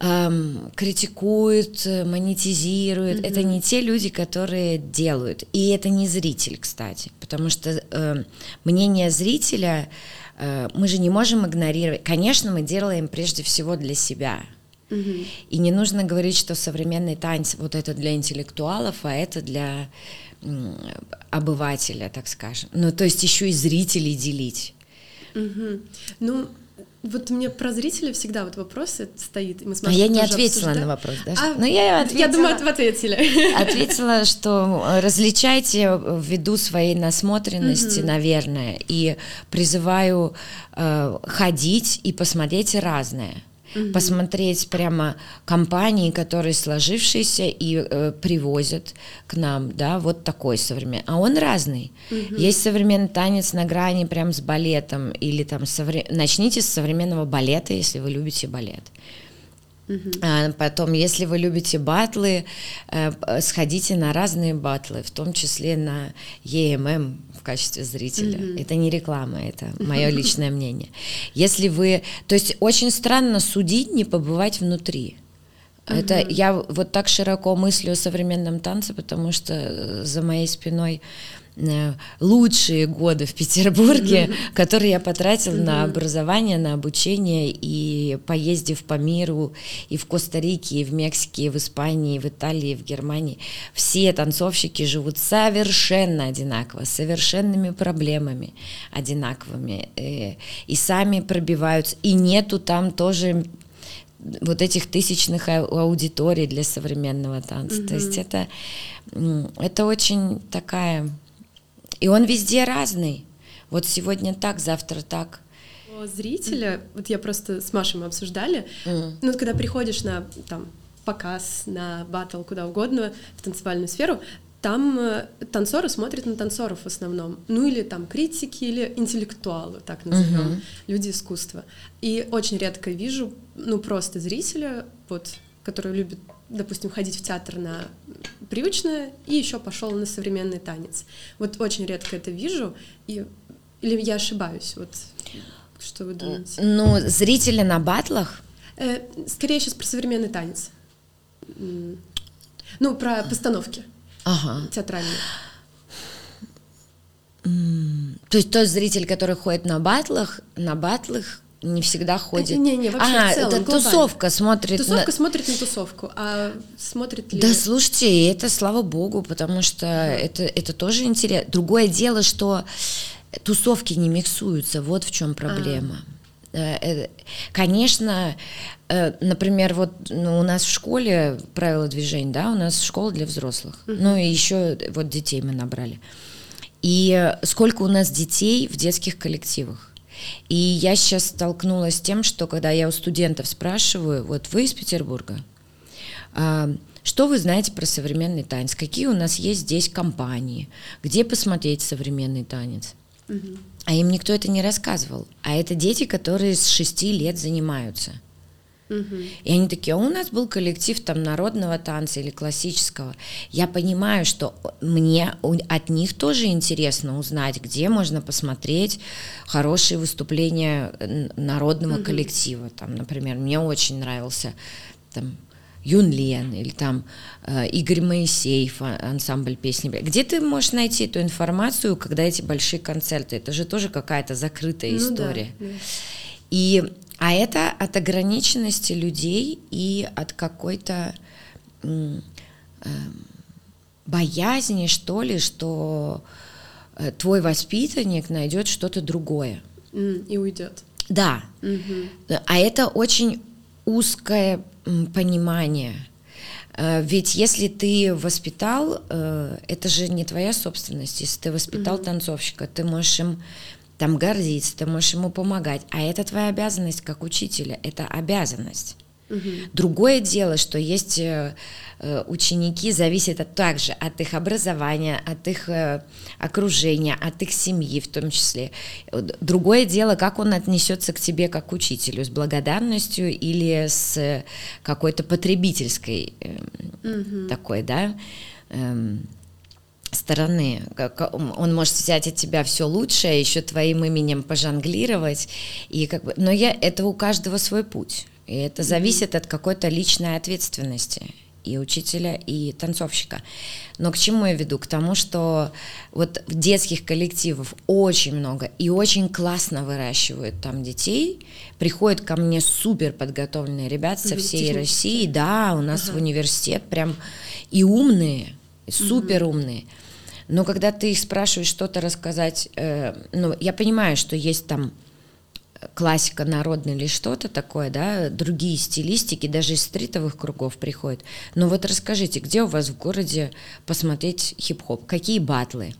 эм, критикуют, монетизируют. Mm-hmm. Это не те люди, которые делают. И это не зритель, кстати, потому что э, мнение зрителя э, мы же не можем игнорировать. Конечно, мы делаем прежде всего для себя. Mm-hmm. И не нужно говорить, что современный танец вот это для интеллектуалов, а это для м, обывателя, так скажем. Ну, то есть еще и зрителей делить. Mm-hmm. Ну, вот мне про зрителя всегда вот вопрос стоит. И мы а я не ответила обсуждаем. на вопрос, да? А, ну, я, ответила, я думаю, вы ответили. Ответила, что э, различайте ввиду своей насмотренности, угу. наверное, и призываю э, ходить и посмотреть разное угу. посмотреть прямо компании, которые сложившиеся и э, привозят к нам, да, вот такой современный. А он разный. Угу. Есть современный танец на грани прям с балетом, или там совре... начните с современного балета, если вы любите балет. Uh-huh. А потом, если вы любите батлы, э, сходите на разные батлы, в том числе на EMM качестве зрителя. Mm-hmm. Это не реклама, это мое личное мнение. Если вы, то есть очень странно судить, не побывать внутри. Mm-hmm. Это я вот так широко мыслю о современном танце, потому что за моей спиной Э, лучшие годы в Петербурге, mm-hmm. которые я потратила mm-hmm. на образование, на обучение и поездив по миру и в Коста-Рике, и в Мексике, и в Испании, и в Италии, и в Германии. Все танцовщики живут совершенно одинаково, совершенными проблемами одинаковыми. Э, и сами пробиваются. И нету там тоже вот этих тысячных аудиторий для современного танца. Mm-hmm. То есть это, это очень такая и он везде разный. Вот сегодня так, завтра так. Зрителя, mm-hmm. вот я просто с Машей мы обсуждали, mm-hmm. ну когда приходишь на там показ, на батл, куда угодно, в танцевальную сферу, там э, танцоры смотрят на танцоров в основном, ну или там критики, или интеллектуалы, так назовем, uh-huh. люди искусства. И очень редко вижу, ну просто зрителя, вот, который любит допустим, ходить в театр на привычное и еще пошел на современный танец. Вот очень редко это вижу, и или я ошибаюсь? Вот что вы думаете? Ну, зрители на батлах? Э, скорее сейчас про современный танец. Ну, про постановки ага. театральные. То есть тот зритель, который ходит на батлах, на батлах не всегда ходит. Не, не, вообще а, целом, это тусовка смотрит. Тусовка на... смотрит на тусовку, а смотрит ли? Да, слушайте, это слава богу, потому что это это тоже интересно. Другое дело, что тусовки не миксуются, вот в чем проблема. А. Э, конечно, э, например, вот ну, у нас в школе правила движения, да, у нас школа для взрослых, угу. ну и еще вот детей мы набрали. И сколько у нас детей в детских коллективах? И я сейчас столкнулась с тем, что когда я у студентов спрашиваю, вот вы из Петербурга, а, что вы знаете про современный танец? Какие у нас есть здесь компании? Где посмотреть современный танец? Угу. А им никто это не рассказывал. А это дети, которые с шести лет занимаются. И они такие, а у нас был коллектив там народного танца или классического. Я понимаю, что мне от них тоже интересно узнать, где можно посмотреть хорошие выступления народного угу. коллектива. Там, например, мне очень нравился там, Юн Лен или там э, Игорь Моисеев, а, ансамбль песни. Где ты можешь найти эту информацию, когда эти большие концерты? Это же тоже какая-то закрытая ну, история. Да, да. И а это от ограниченности людей и от какой-то э, боязни, что ли, что э, твой воспитанник найдет что-то другое. И уйдет. Да. Mm-hmm. А это очень узкое понимание. Э, ведь если ты воспитал, э, это же не твоя собственность. Если ты воспитал угу. танцовщика, ты можешь им там гордиться, ты можешь ему помогать. А это твоя обязанность как учителя, это обязанность. Угу. Другое дело, что есть э, э, ученики, зависит от, также от их образования, от их э, окружения, от их семьи в том числе. Другое дело, как он отнесется к тебе как учителю, с благодарностью или с какой-то потребительской угу. такой, да, стороны. Он может взять от тебя все лучшее, еще твоим именем пожонглировать. И как бы, но я, это у каждого свой путь. И это зависит от какой-то личной ответственности и учителя, и танцовщика. Но к чему я веду? К тому, что вот в детских коллективов очень много и очень классно выращивают там детей. Приходят ко мне супер подготовленные ребята со всей России. Да, у нас ага. в университет прям и умные, супер умные. Но когда ты их спрашиваешь что-то рассказать, э, ну, я понимаю, что есть там классика народная или что-то такое, да, другие стилистики, даже из стритовых кругов приходят. Но вот расскажите, где у вас в городе посмотреть хип-хоп? Какие батлы?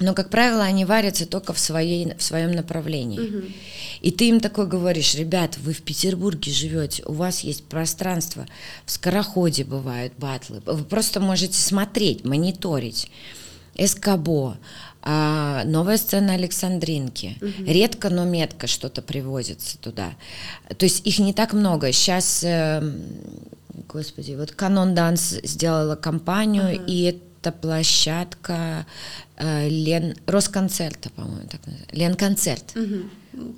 Но, как правило, они варятся только в, своей, в своем направлении. Угу. И ты им такой говоришь, ребят, вы в Петербурге живете, у вас есть пространство, в Скороходе бывают батлы, вы просто можете смотреть, мониторить. Эскобо, а, новая сцена Александринки. Угу. Редко, но метко что-то привозится туда. То есть их не так много. Сейчас, э, господи, вот Канон Данс сделала компанию, ага. и это площадка э, Лен Росконцерта, по-моему, так называется. Ленконцерт. Угу.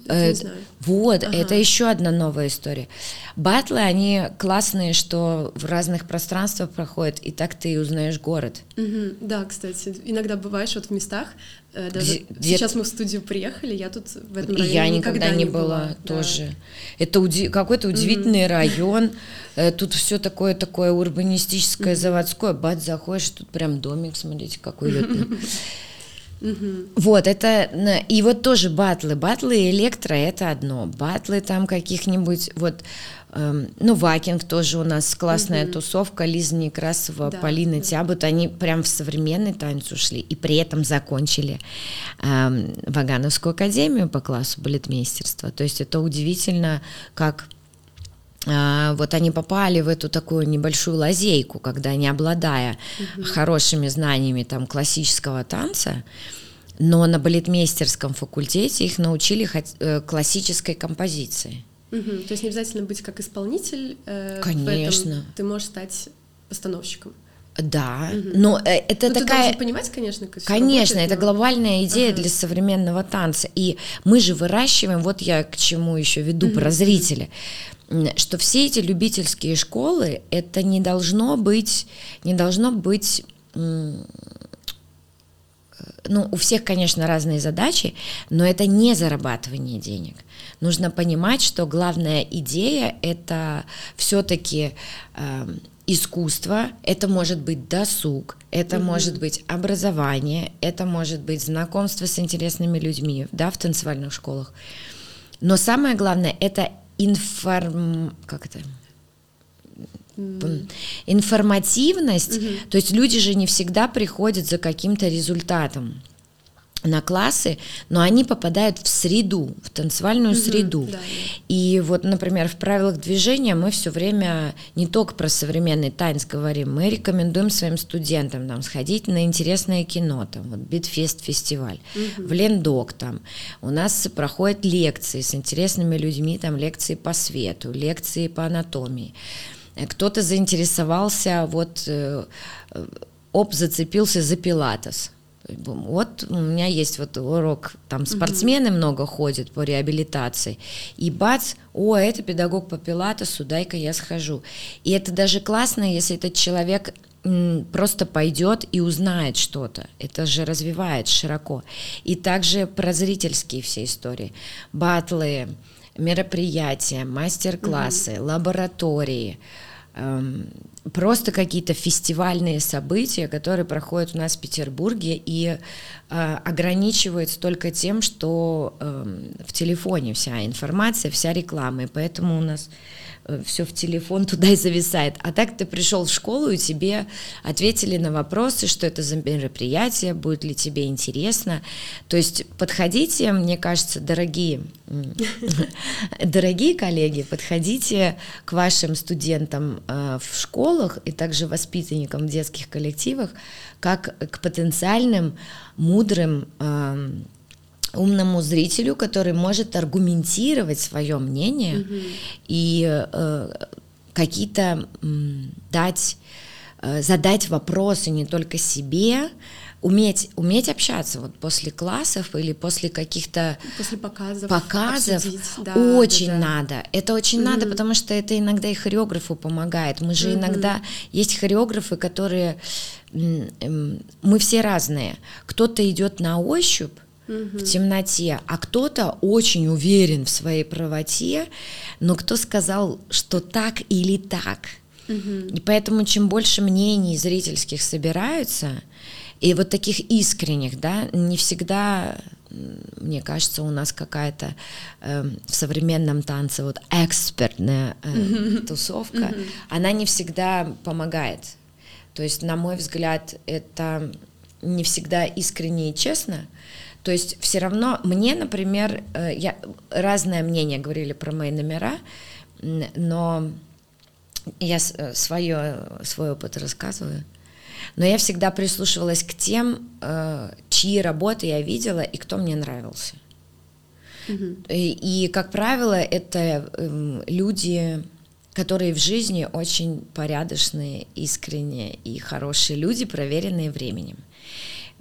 Э, вот, ага. это еще одна новая история. Батлы, они классные, что в разных пространствах проходят, и так ты узнаешь город. Угу. Да, кстати, иногда бываешь вот в местах, э, даже Где... сейчас мы в студию приехали, я тут в этом районе Я никогда, не была, была тоже. Да. Это уди... какой-то удивительный угу. район, э, тут все такое такое урбанистическое, угу. заводское, бать, заходишь, тут прям домик, смотрите, какой уютный. Угу. Вот, это, и вот тоже батлы, батлы и электро это одно, батлы там каких-нибудь, вот, эм, ну, Вакинг тоже у нас классная угу. тусовка, Лиза Некрасова, да, Полина да. Тябут, они прям в современный танец ушли, и при этом закончили эм, Вагановскую академию по классу балетмейстерства, то есть это удивительно, как вот они попали в эту такую небольшую лазейку, когда не обладая угу. хорошими знаниями там классического танца, но на балетмейстерском факультете их научили э, классической композиции. Угу. То есть не обязательно быть как исполнитель. Э, Конечно. ты можешь стать постановщиком. Да, угу. но э, это ну, такая... Ты понимать, конечно, как Конечно, работает, это но... глобальная идея ага. для современного танца, и мы же выращиваем, вот я к чему еще веду угу. про зрителя, что все эти любительские школы, это не должно быть, не должно быть ну, у всех, конечно, разные задачи, но это не зарабатывание денег. Нужно понимать, что главная идея это все-таки э, искусство, это может быть досуг, это mm-hmm. может быть образование, это может быть знакомство с интересными людьми, да, в танцевальных школах. Но самое главное это информ... как это? информативность, угу. то есть люди же не всегда приходят за каким-то результатом на классы, но они попадают в среду, в танцевальную угу, среду. Да. И вот, например, в правилах движения мы все время не только про современный танец говорим, мы рекомендуем своим студентам там, сходить на интересное кино, там, вот Битфест фестиваль, угу. в Лендок там. У нас проходят лекции с интересными людьми, там лекции по свету, лекции по анатомии. Кто-то заинтересовался, вот э, оп, зацепился за пилатес – вот у меня есть вот урок, там спортсмены угу. много ходят по реабилитации, и бац, о, это педагог по пилатесу, дай-ка я схожу. И это даже классно, если этот человек просто пойдет и узнает что-то. Это же развивает широко. И также про зрительские все истории. Батлы, мероприятия, мастер-классы, угу. лаборатории – эм, просто какие-то фестивальные события, которые проходят у нас в Петербурге и э, ограничиваются только тем, что э, в телефоне вся информация, вся реклама, и поэтому у нас Э, все в телефон туда и зависает. А так ты пришел в школу, и тебе ответили на вопросы, что это за мероприятие, будет ли тебе интересно. То есть подходите, мне кажется, дорогие, дорогие коллеги, подходите к вашим студентам э, в школах и также воспитанникам в детских коллективах как к потенциальным мудрым эм, умному зрителю, который может аргументировать свое мнение mm-hmm. и э, какие-то э, дать, э, задать вопросы не только себе, уметь, уметь общаться вот после классов или после каких-то после показов, показов да, очень да, да. надо. Это очень mm-hmm. надо, потому что это иногда и хореографу помогает. Мы же mm-hmm. иногда есть хореографы, которые мы все разные. Кто-то идет на ощупь, в темноте, а кто-то очень уверен в своей правоте, но кто сказал, что так или так. И поэтому чем больше мнений зрительских собираются, и вот таких искренних, да, не всегда, мне кажется, у нас какая-то э, в современном танце вот экспертная э, mm-hmm. тусовка, mm-hmm. она не всегда помогает. То есть, на мой взгляд, это не всегда искренне и честно, то есть все равно мне, например, э, я, разное мнение говорили про мои номера, но я свое, э, свой опыт рассказываю. Но я всегда прислушивалась к тем, э, чьи работы я видела и кто мне нравился. Mm-hmm. И, и, как правило, это эм, люди, которые в жизни очень порядочные, искренние и хорошие люди, проверенные временем.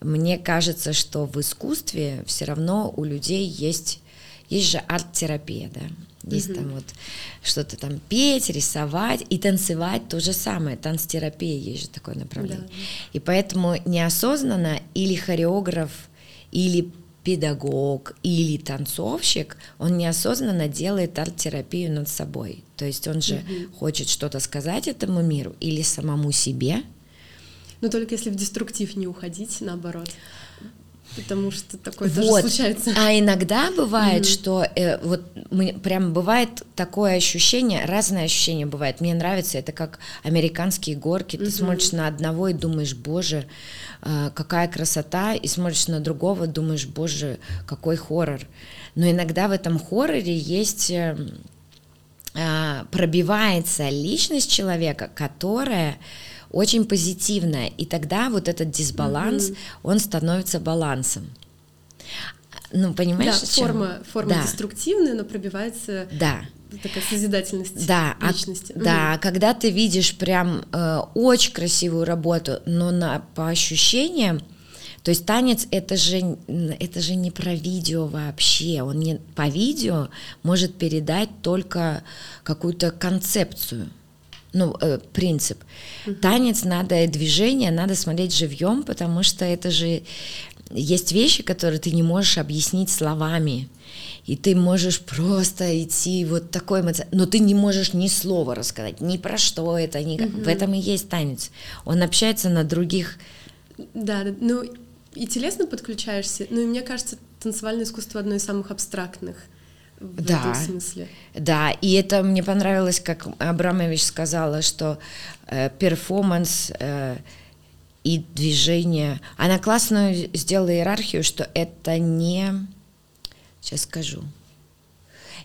Мне кажется, что в искусстве все равно у людей есть, есть же арт-терапия, да, есть mm-hmm. там вот что-то там петь, рисовать и танцевать то же самое. Танцтерапия есть же такое направление. Да. И поэтому неосознанно или хореограф, или педагог, или танцовщик, он неосознанно делает арт-терапию над собой. То есть он же mm-hmm. хочет что-то сказать этому миру или самому себе, но только если в деструктив не уходить, наоборот. Потому что такое вот. тоже случается. А иногда бывает, mm-hmm. что э, вот мы, прям бывает такое ощущение, разное ощущение бывает. Мне нравится, это как американские горки. Ты mm-hmm. смотришь на одного и думаешь, боже, э, какая красота, и смотришь на другого, думаешь, боже, какой хоррор. Но иногда в этом хорроре есть э, э, пробивается личность человека, которая очень позитивная, и тогда вот этот дисбаланс, mm-hmm. он становится балансом. Ну, понимаешь? Да, форма, форма да. деструктивная, но пробивается да. такая созидательность да, личности. А, mm-hmm. Да, когда ты видишь прям э, очень красивую работу, но на, по ощущениям, то есть танец это же, это же не про видео вообще, он не по видео может передать только какую-то концепцию ну, э, принцип. Mm-hmm. Танец надо, движение надо смотреть живьем, потому что это же есть вещи, которые ты не можешь объяснить словами. И ты можешь просто идти вот такой эмоци... но ты не можешь ни слова рассказать, ни про что это, ни... Mm-hmm. в этом и есть танец. Он общается на других. Да, ну и телесно подключаешься. Ну и мне кажется, танцевальное искусство одно из самых абстрактных в да, этом смысле. Да, и это мне понравилось, как Абрамович сказала, что э, перформанс э, и движение. Она классно сделала иерархию, что это не, сейчас скажу,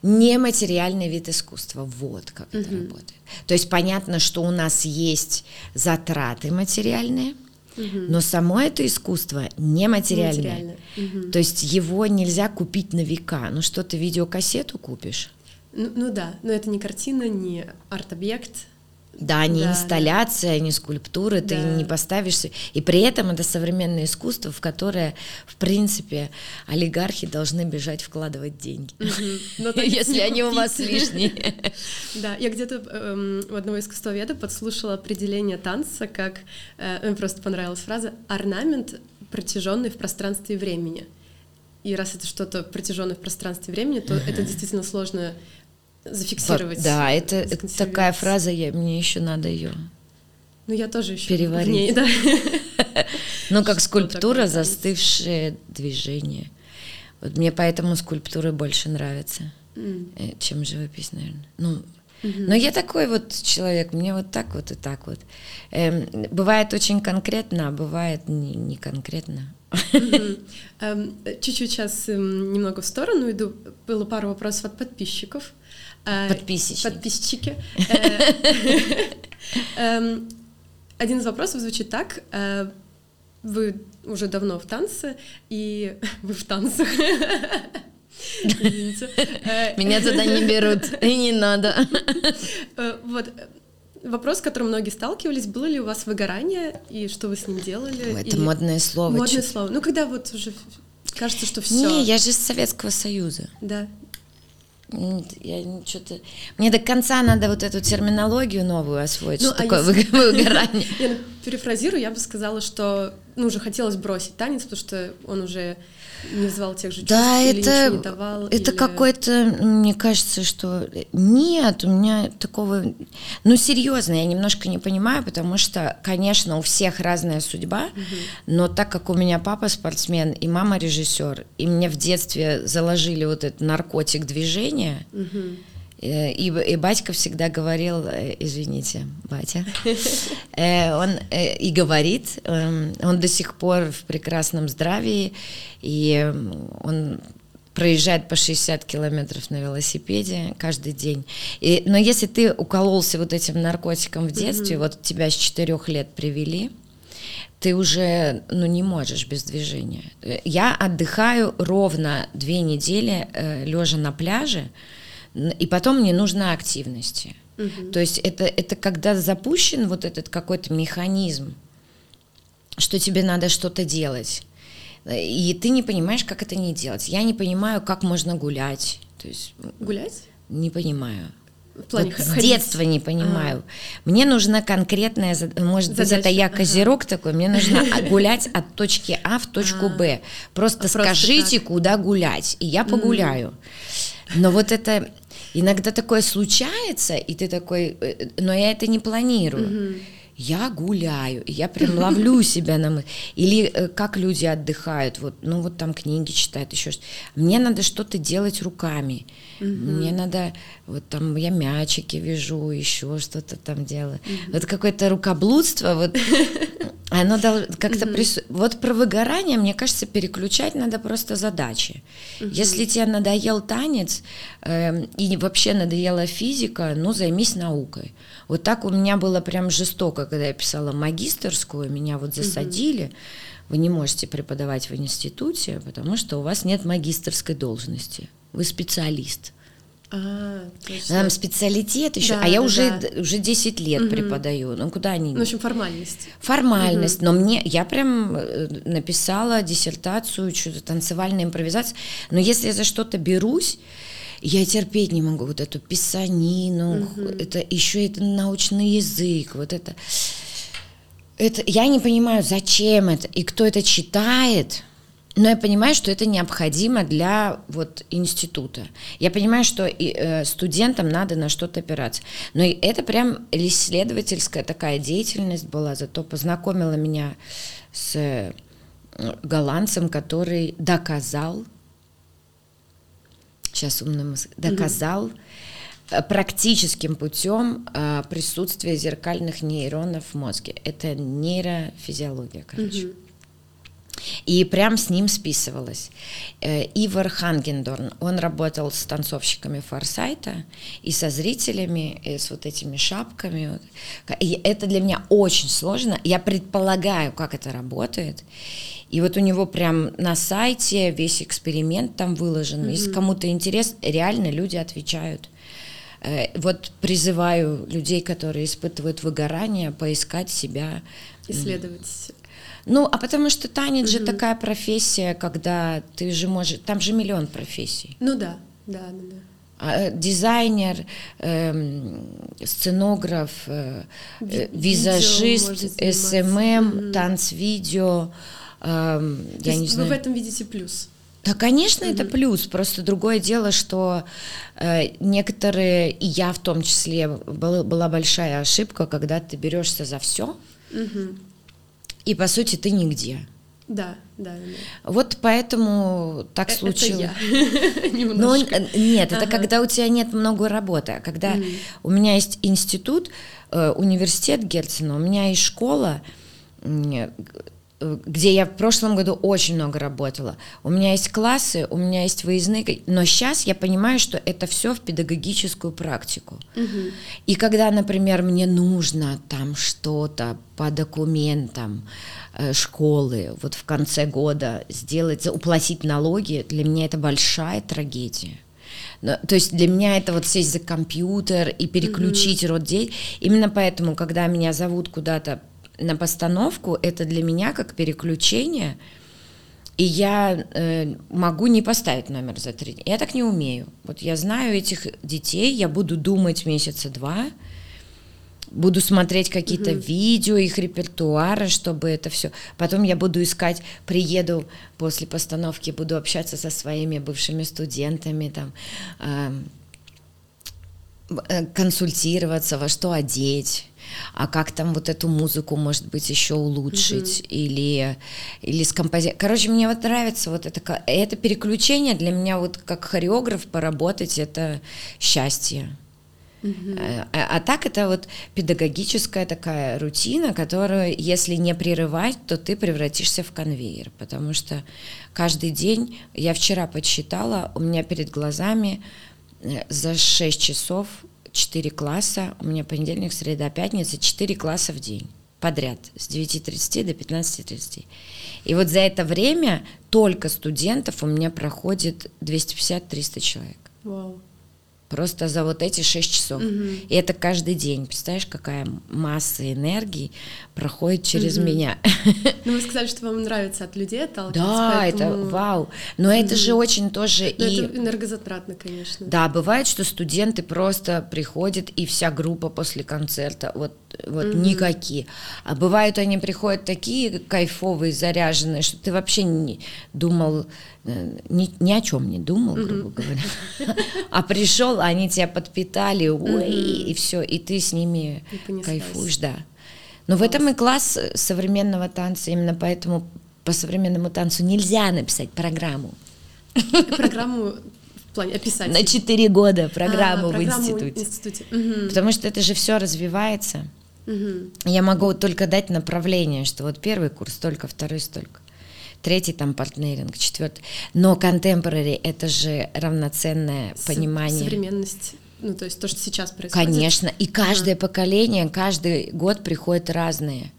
не материальный вид искусства. Вот как mm-hmm. это работает. То есть понятно, что у нас есть затраты материальные, но само это искусство нематериальное. Угу. То есть его нельзя купить на века. Ну что ты видеокассету купишь? Ну, ну да, но это не картина, не арт-объект, да, не да, инсталляция, да. не скульптура, да. ты не поставишься. И при этом это современное искусство, в которое, в принципе, олигархи должны бежать вкладывать деньги, если они у вас лишние. Да, я где-то эм, у одного искусствоведа подслушала определение танца, как, э, мне просто понравилась фраза, орнамент, протяженный в пространстве и времени. И раз это что-то протяженное в пространстве и времени, то это действительно сложно зафиксировать. Да, это, это такая фраза, я, мне еще надо ее. Ну, я тоже еще переварить. Ней, да. Ну, как скульптура, застывшее движение. Вот мне поэтому скульптуры больше нравятся, mm. чем живопись, наверное. Ну, Mm-hmm. Но я такой вот человек, мне вот так вот и так вот. Эм, бывает очень конкретно, а бывает не, не конкретно. Mm-hmm. Um, чуть-чуть сейчас um, немного в сторону иду. Было пару вопросов от подписчиков. Подписчики. Подписчики. Один из вопросов звучит так. Вы уже давно в танце, и вы в танцах. Меня туда не берут, и не надо. Э, вот вопрос, с которым многие сталкивались, было ли у вас выгорание, и что вы с ним делали? Это модное слово. Модное слово. Ну, когда вот уже кажется, что все. Не, я же из Советского Союза. Да. Я что-то... Мне до конца надо вот эту терминологию новую освоить, ну, что а такое если... выгорание. Я перефразирую, я бы сказала, что ну, уже хотелось бросить танец, потому что он уже не вызывал тех же чувств да, или это, не давал? Это или... какой-то, мне кажется, что нет, у меня такого... Ну, серьезно, я немножко не понимаю, потому что, конечно, у всех разная судьба, угу. но так как у меня папа спортсмен и мама режиссер, и мне в детстве заложили вот этот наркотик движения, угу и, и батька всегда говорил, э, извините, батя, э, он и говорит, эм, он до сих пор в прекрасном здравии, и он проезжает по 60 километров на велосипеде каждый день. И, но если ты укололся вот этим наркотиком в детстве, mm-hmm. вот тебя с 4 лет привели, ты уже ну, не можешь без движения. Я отдыхаю ровно две недели, э, лежа на пляже, и потом мне нужно активности. Угу. То есть это, это когда запущен вот этот какой-то механизм, что тебе надо что-то делать. И ты не понимаешь, как это не делать. Я не понимаю, как можно гулять. То есть, гулять? Не понимаю. В плане вот с детства не понимаю. А. Мне нужна конкретная, может Задача. быть, это я козерог ага. такой, мне нужно гулять от точки А в точку а. Б. Просто, Просто скажите, так. куда гулять, и я погуляю. Но вот это Иногда такое случается, и ты такой, э, но я это не планирую. Я гуляю, я прям ловлю себя на мы. Или э, как люди отдыхают, вот, ну вот там книги читают, еще что Мне надо что-то делать руками. Mm-hmm. Мне надо, вот там я мячики вяжу, еще что-то там делаю. Mm-hmm. Вот какое-то рукоблудство, вот оно как-то прису... вот про выгорание, мне кажется, переключать надо просто задачи. Если тебе надоел танец э, и вообще надоела физика, ну займись наукой. Вот так у меня было прям жестоко, когда я писала магистерскую, меня вот засадили. Вы не можете преподавать в институте, потому что у вас нет магистерской должности. Вы специалист. А, Там специалитет еще, да, а я да, уже, да. уже 10 лет угу. преподаю. Ну куда они? Ну, в общем, формальность. Формальность. Угу. Но мне, я прям э, написала диссертацию, что-то танцевальная импровизация. Но если я за что-то берусь, я терпеть не могу вот эту писанину, угу. это еще это научный язык, вот это. Это я не понимаю, зачем это и кто это читает. Но я понимаю, что это необходимо для вот института. Я понимаю, что и, э, студентам надо на что-то опираться. Но это прям исследовательская такая деятельность была, зато познакомила меня с э, голландцем, который доказал, сейчас умным, доказал mm-hmm. практическим путем э, присутствие зеркальных нейронов в мозге. Это нейрофизиология, короче. Mm-hmm. И прям с ним списывалась. Э, Ивар Хангендорн, он работал с танцовщиками Форсайта и со зрителями, и с вот этими шапками. И это для меня очень сложно. Я предполагаю, как это работает. И вот у него прям на сайте весь эксперимент там выложен. Mm-hmm. Если кому-то интерес, реально люди отвечают. Э, вот призываю людей, которые испытывают выгорание, поискать себя. Исследовать ну, а потому что танец угу. же такая профессия, когда ты же можешь... Там же миллион профессий. Ну да, да, да, да. А, дизайнер, э, сценограф, э, э визажист, SMM, угу. танц-видео. Э, я не знаю. Вы в этом видите плюс? Да, конечно, это плюс. Просто другое дело, что э, некоторые, и я в том числе, была, была большая ошибка, когда ты берешься за все, и по сути ты нигде. Да, да. да. Вот поэтому так Э- случилось. Это я. Но э, нет, это когда у тебя нет много работы. А когда у меня есть институт, э, университет Герцена, у меня есть школа, где я в прошлом году очень много работала. У меня есть классы, у меня есть выездные, но сейчас я понимаю, что это все в педагогическую практику. И когда, например, мне нужно там что-то по документам э, школы, вот в конце года сделать, уплатить налоги, для меня это большая трагедия. Но, то есть для меня это вот сесть за компьютер и переключить род детей. Именно поэтому, когда меня зовут куда-то на постановку, это для меня как переключение, и я э, могу не поставить номер за три дня. Я так не умею. Вот я знаю этих детей, я буду думать месяца два, буду смотреть какие-то видео их репертуара, чтобы это все. Потом я буду искать, приеду после постановки, буду общаться со своими бывшими студентами, там, эм, э, консультироваться, во что одеть, а как там вот эту музыку, может быть, еще улучшить, или, или с компози... Короче, мне вот нравится вот это, это переключение для меня вот как хореограф поработать, это счастье. Э, А, а так это вот педагогическая такая рутина, которую, если не прерывать, то ты превратишься в конвейер, потому что каждый день, я вчера подсчитала, у меня перед глазами э, за 6 часов 4 класса, у меня понедельник, среда, пятница, 4 класса в день подряд, с 9.30 до 15.30. И вот за это время только студентов у меня проходит 250-300 человек. Вау. Просто за вот эти 6 часов. И это каждый день. Представляешь, какая масса энергии проходит через меня. Ну, вы сказали, что вам нравится от людей отталкиваться, Да, это поэтому- вау. Но это же очень тоже Ну, и... это энергозатратно, конечно. Да, бывает, что студенты просто приходят, и вся группа после концерта, вот, вот никакие. А бывают, они приходят такие кайфовые, заряженные, что ты вообще не думал, э, ни, ни о чем не думал, грубо говоря. А пришел, они тебя подпитали, ой, и все, и ты с ними кайфуешь, да. Но в этом и класс э, современного танца, именно поэтому по современному танцу нельзя написать программу. Программу в плане описать. На 4 года А, программу в программу институте. институте. Мгм. Потому что это же все развивается. Мгм. Я могу только дать направление, что вот первый курс столько, второй столько. Третий там партнеринг, четвертый. Но contemporary это же равноценное С- понимание. Современность. Ну, то есть то, что сейчас происходит. Конечно. И каждое поколение, каждый год приходят разные.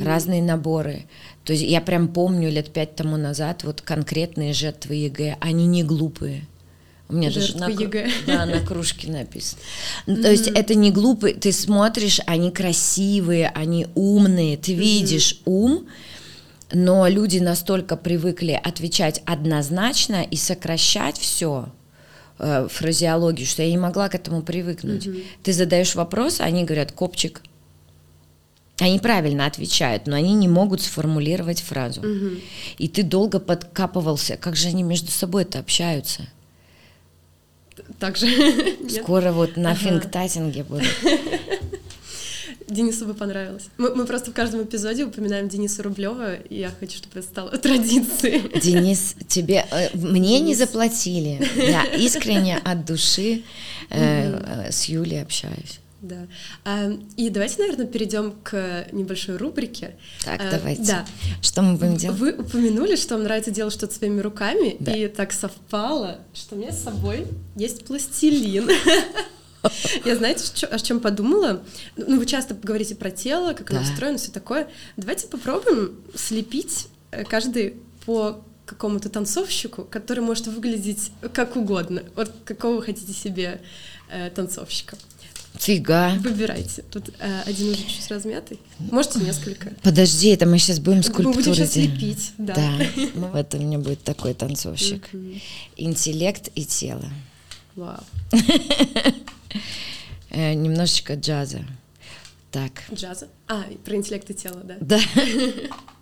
Разные наборы. То есть я прям помню лет пять тому назад вот конкретные жертвы ЕГЭ, они не глупые. У меня даже на, ЕГЭ. да, на кружке написано. Ну, То есть это не глупые, ты смотришь, они красивые, они умные, ты видишь ум, но люди настолько привыкли отвечать однозначно и сокращать все фразеологию, что я не могла к этому привыкнуть. Ты задаешь вопрос, а они говорят копчик. Они правильно отвечают, но они не могут сформулировать фразу. И ты долго подкапывался, как же они между собой-то общаются. Так же. Нет? Скоро вот на Ага. фингтатинге буду. Денису бы понравилось. Мы, мы просто в каждом эпизоде упоминаем Дениса Рублева, и я хочу, чтобы это стало традицией. Денис, тебе э, мне не Денис. заплатили. Я искренне от души э, э, с Юлей общаюсь. Да. А, И давайте, наверное, перейдем к небольшой рубрике. Так, А, давайте. Да. Что мы будем делать? Вы упомянули, что вам нравится делать что-то своими руками, Да. и так совпало, что у меня с собой есть пластилин. Я знаете, о чем подумала? Ну, вы часто говорите про тело, как оно устроено, все такое. Давайте попробуем слепить э, каждый по какому-то танцовщику, который может выглядеть как угодно. Вот какого вы хотите себе э, танцовщика. Фига. Выбирайте. Тут э, один уже чуть размятый. Можете несколько. Подожди, это мы сейчас будем Мы скульптуры будем сейчас делать. лепить. Да. Да, ну вот у меня будет такой танцовщик. Интеллект и тело. Вау. Э, немножечко джаза. Так, Джаза. А, про интеллект и тело, да. да.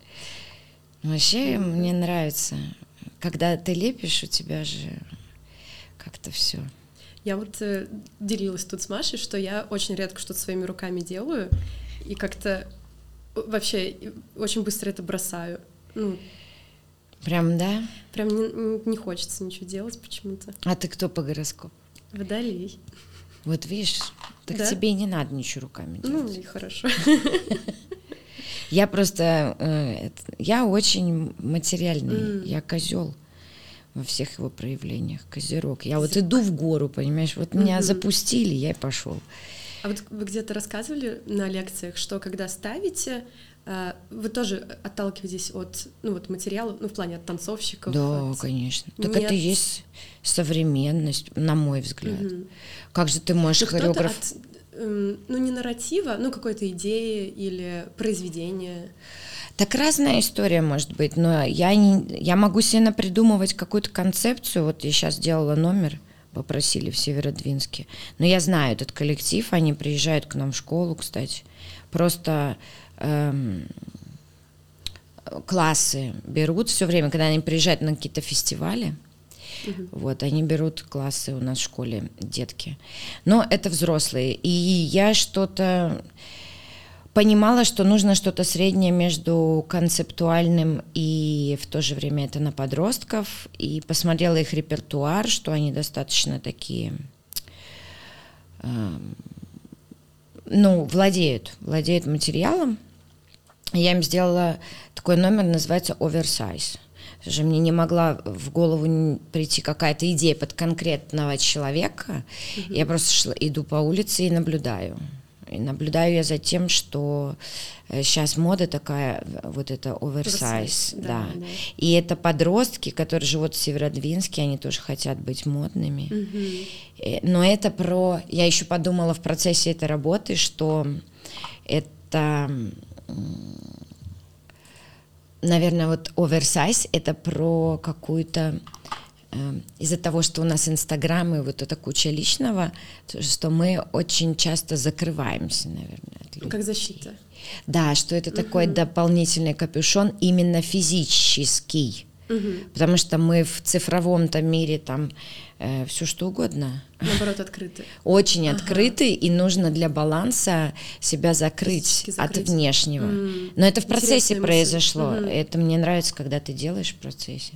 Вообще мне нравится, когда ты лепишь, у тебя же как-то все. Я вот э, делилась тут с Машей, что я очень редко что-то своими руками делаю, и как-то вообще очень быстро это бросаю. Ну, Прям, да? прям не, не хочется ничего делать почему-то. А ты кто по гороскопу? Водолей. Вот видишь, так Да? тебе и не надо ничего руками делать. Ну, и хорошо. Я просто, э, я очень материальный, М. я козел во всех его проявлениях, козерог. Я вот иду в гору, понимаешь, вот меня Мгм. запустили, я и пошел. А вот вы где-то рассказывали на лекциях, что когда ставите, а, вы тоже отталкиваетесь от ну, вот, материала, ну, в плане от танцовщиков? Да, от- конечно. Так Нет. это и есть современность, на мой взгляд. Мгм. Как же ты можешь кто-то хореограф? от, ну, не нарратива, ну, какой-то идеи или произведения. Так разная история может быть, но я, не, я могу себе напридумывать какую-то концепцию. Вот я сейчас делала номер, попросили в Северодвинске. Но я знаю этот коллектив, они приезжают к нам в школу, кстати. Просто эм, классы берут все время, когда они приезжают на какие-то фестивали. Вот, они берут классы у нас в школе, детки. Но это взрослые. И я что-то понимала, что нужно что-то среднее между концептуальным и в то же время это на подростков. И посмотрела их репертуар, что они достаточно такие, эм, ну, владеют, владеют материалом. Я им сделала такой номер, называется «Оверсайз». Же мне не могла в голову прийти какая-то идея под конкретного человека. Я просто шла, иду по улице и наблюдаю. И наблюдаю я за тем, что сейчас мода такая, вот это оверсайз, да, да. да. И это подростки, которые живут в Северодвинске, они тоже хотят быть модными. Э, Но это про... Я еще подумала в процессе этой работы, что это... Наверное, вот оверсайз — это про какую-то... э, Из-за того, что у нас Инстаграм и вот эта куча личного, то, что мы очень часто закрываемся, наверное, от людей. Как защита. Да, что это такой дополнительный капюшон именно физический. Потому что мы в цифровом-то мире там все что угодно. Наоборот, открыты. Очень открыты, и нужно для баланса себя закрыть, Физически от закрыть. внешнего. М, Но это в процессе интересная мысль. произошло. Мгм. Это мне нравится, когда ты делаешь в процессе.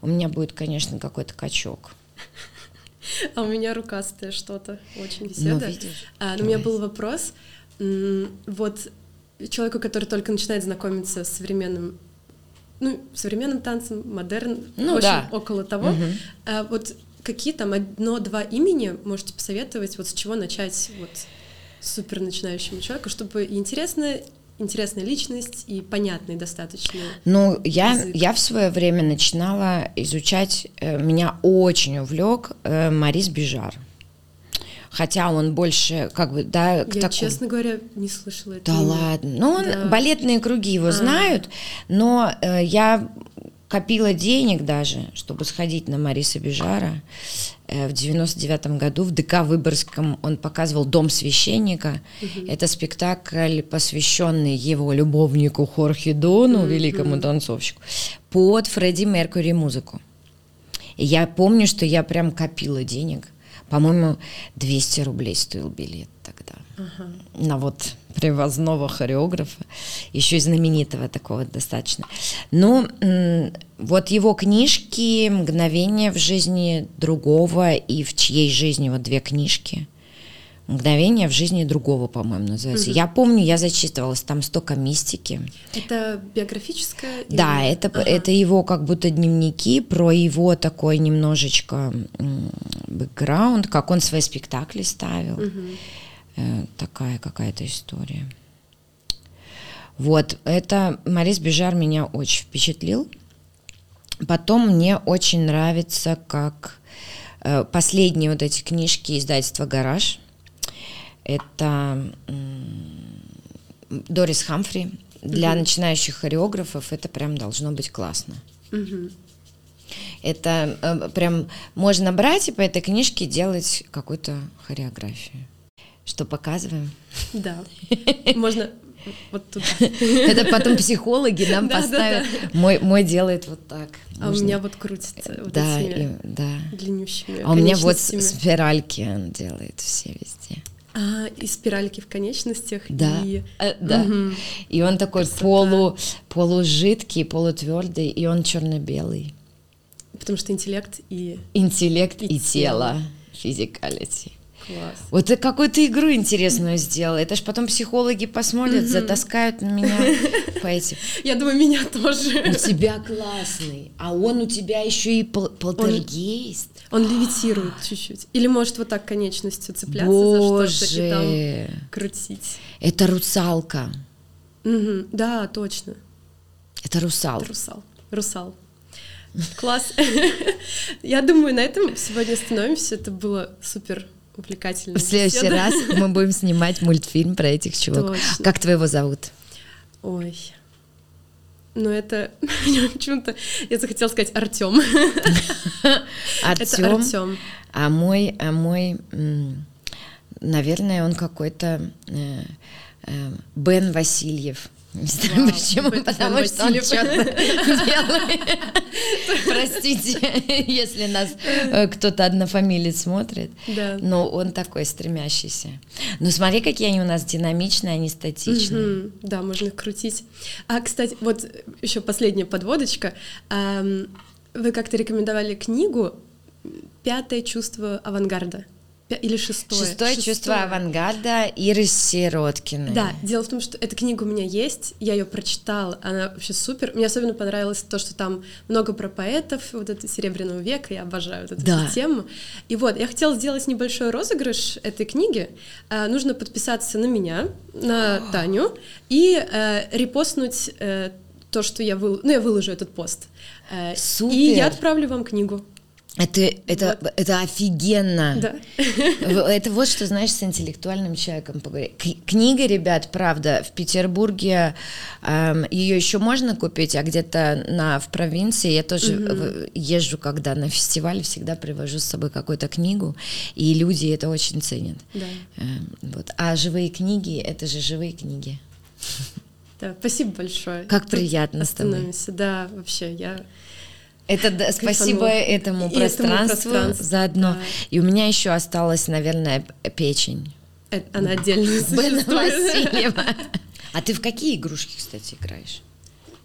У меня будет, конечно, какой-то качок. А у меня рукастое что-то, очень беседа. Ну, видишь. А, но у меня был вопрос. Вот человеку, который только начинает знакомиться с современным ну, современным танцем, модерн, Ну в общем, да. около того. А вот какие там одно-два имени можете посоветовать, вот с чего начать вот супер начинающему человеку, чтобы интересно, интересная личность и понятный достаточно. Ну, я, язык. я в свое время начинала изучать, э, меня очень увлек э, Марис Бижар. Хотя он больше, как бы, да, Я, такому- честно говоря, не слышала это. Да имя. ладно. Ну, он, Да. балетные круги его А. знают, но э, я копила денег даже, чтобы сходить на Мариса Бежара. Э, в 99 году в ДК Выборгском он показывал «Дом священника». Это спектакль, посвященный его любовнику Хорхе Дону, великому танцовщику, под Фредди Меркьюри музыку. И я помню, что я прям копила денег. По-моему, 200 рублей стоил билет тогда. На вот привозного хореографа, еще и знаменитого такого достаточно. Ну, м, вот его книжки «Мгновение в жизни другого» и «В чьей жизни» вот две книжки. «Мгновение в жизни другого», по-моему, называется. Я помню, я зачитывалась, там столько мистики. Это биографическое? или- Да, это, Ага. это его как будто дневники про его такой немножечко бэкграунд, как он свои спектакли ставил. Э, такая какая-то история. Вот, это Марис Бежар меня очень впечатлил. Потом мне очень нравится, как э, последние вот эти книжки издательства «Гараж». Это м, Дорис Хамфри. Для начинающих хореографов это прям должно быть классно. Мгм. Это э, прям можно брать и по этой книжке делать какую-то хореографию. Что показываем? Да. Можно вот туда. Это потом психологи нам Да, да, поставят. Мой, мой делает вот так. А у меня вот крутится вот да, и- да. длиннющими А у меня вот спиральки он делает все везде. А, и спиральки в конечностях. Да, И... э, да. Мгм. И он такой полу, полужидкий, полутвердый, и он черно-белый. Потому что интеллект и Интеллект И и, тело. тело. Физикалити. Класс. Вот ты какую-то игру интересную сделала. Это ж потом психологи посмотрят, затаскают на меня по этим. Я думаю, меня тоже. У тебя классный, а он у тебя еще и пол- полтергейст. Он левитирует чуть-чуть. Или может вот так конечностью цепляться за что-то и там Боже, крутить. это русалка. Мгм. Да, точно. Это русал. Это русал. Русал. Класс. Я думаю, на этом сегодня остановимся. Это было супер увлекательно. В следующий раз мы будем снимать мультфильм про этих чуваков. Точно. Как твоего зовут? Ой. Ну это почему-то я захотела сказать Артем. Артем. А мой, а мой, наверное, он какой-то э, э, Бен Васильев. Не знаю Вау, почему, Бен потому что он Васильев. что-то делает. Простите, если нас э, кто-то однофамилец смотрит. Да. Но он такой стремящийся. Ну смотри, какие они у нас динамичные, они статичные. Мгм. Да, можно их крутить. А, кстати, вот еще последняя подводочка. Вы как-то рекомендовали книгу «Пятое чувство авангарда». Или шестое. Шестое чувство авангарда Иры Сироткиной. Да, дело в том, что эта книга у меня есть, я ее прочитала, она вообще супер. Мне особенно понравилось то, что там много про поэтов, вот это Серебряного века, я обожаю вот эту Да. тему. И вот, я хотела сделать небольшой розыгрыш этой книги. А, нужно подписаться на меня, на Таню, и э, репостнуть э, то, что я выложу, ну, я выложу этот пост. Супер. И я отправлю вам книгу. Это, это, это офигенно. Да. Это вот что, знаешь, с интеллектуальным человеком поговорить. К- Книга, ребят, правда, в Петербурге ее еще можно купить, а где-то на, в провинции я тоже в- езжу, когда на фестиваль, всегда привожу с собой какую-то книгу, и люди это очень ценят. Да. Эм, Вот. А живые книги, это же живые книги. Да, спасибо большое. Как Тут приятно с тобой. Да, вообще, я Это да, спасибо этому И этому пространству, пространству, заодно. да. И у меня еще осталась, наверное, печень. Э, Она отдельно существует. А ты в какие игрушки, кстати, играешь?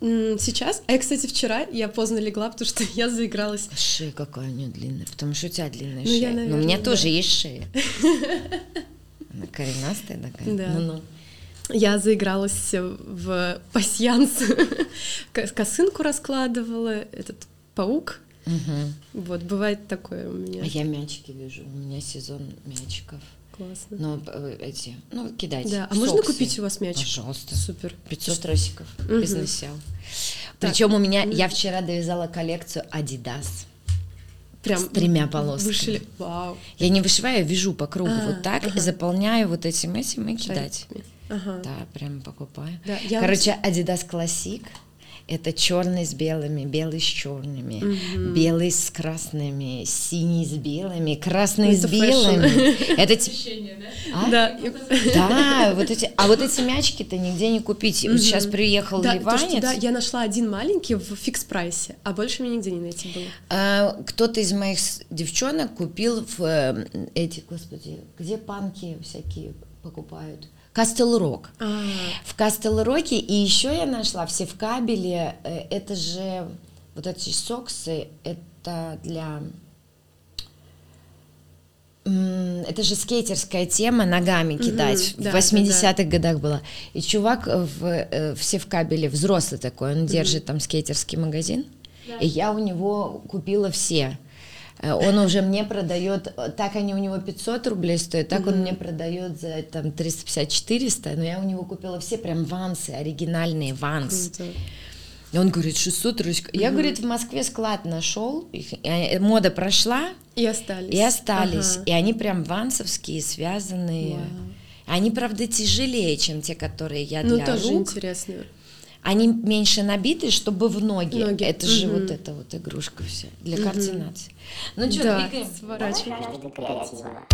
Сейчас, а я, кстати, вчера я поздно легла, потому что я заигралась. Шея какая у нее длинная, потому что у тебя длинная Ну, я, шея. Но у меня наверное, тоже да. есть шея. Она коренастая такая. Да. Ну-ну. Я заигралась в пасьянс, Ко- косынку раскладывала, этот паук. Мгм. Вот, бывает такое у меня. А я мячики вижу. У меня сезон мячиков. Классно. Ну, э, эти, ну, кидать. Да, а можно соксы. купить у вас мячик? Пожалуйста. Супер. 500 тросиков. Мгм. Бизнес-сел. Так. Причем у меня, я вчера довязала коллекцию Adidas. Прям с тремя полосками. Вышили. Вау. Я не вышиваю, я вяжу по кругу А, вот так, ага. заполняю вот этим этим и кидать. Ага. Да, прям покупаю. Да, я Короче, Adidas Classic это черный с белыми, белый с черными, белый с красными, синий с белыми, красный Это с белыми. Это те- А? Да, Да, вот эти, а вот эти мячики-то нигде не купить. Вот сейчас приехал да, то, что, ливанец. да, я нашла один маленький в фикс-прайсе, а больше мне нигде не найти было. А, Кто-то из моих девчонок купил в э, эти, господи, где панки всякие покупают? Кастел Рок. А, В Кастел Роке, и еще я нашла все в кабеле, э, это же, вот эти соксы, это для... Это же скейтерская тема, ногами кидать. да, в да, 80-х годах было. И чувак э, в, э, все в кабеле, взрослый такой, он держит там скейтерский магазин. И я у него купила все. Э, Он уже мне продает, э, так они у него 500 рублей стоят, так он мне продает за там 350-400, но я у него купила все прям вансы, оригинальные вансы. круто. И он говорит, 600 ручек. Я, говорит, в Москве склад нашел, их, они- мода прошла, И остались. и остались. Ага. И они прям вансовские, связанные. Вау. Они, правда, тяжелее, чем те, которые я Ну, для тоже рук. интересно. Они меньше набиты, чтобы в ноги. Ноги, Это же мгм. вот эта вот игрушка вся для координации. Ну что, Да, двигаем? сворачиваем.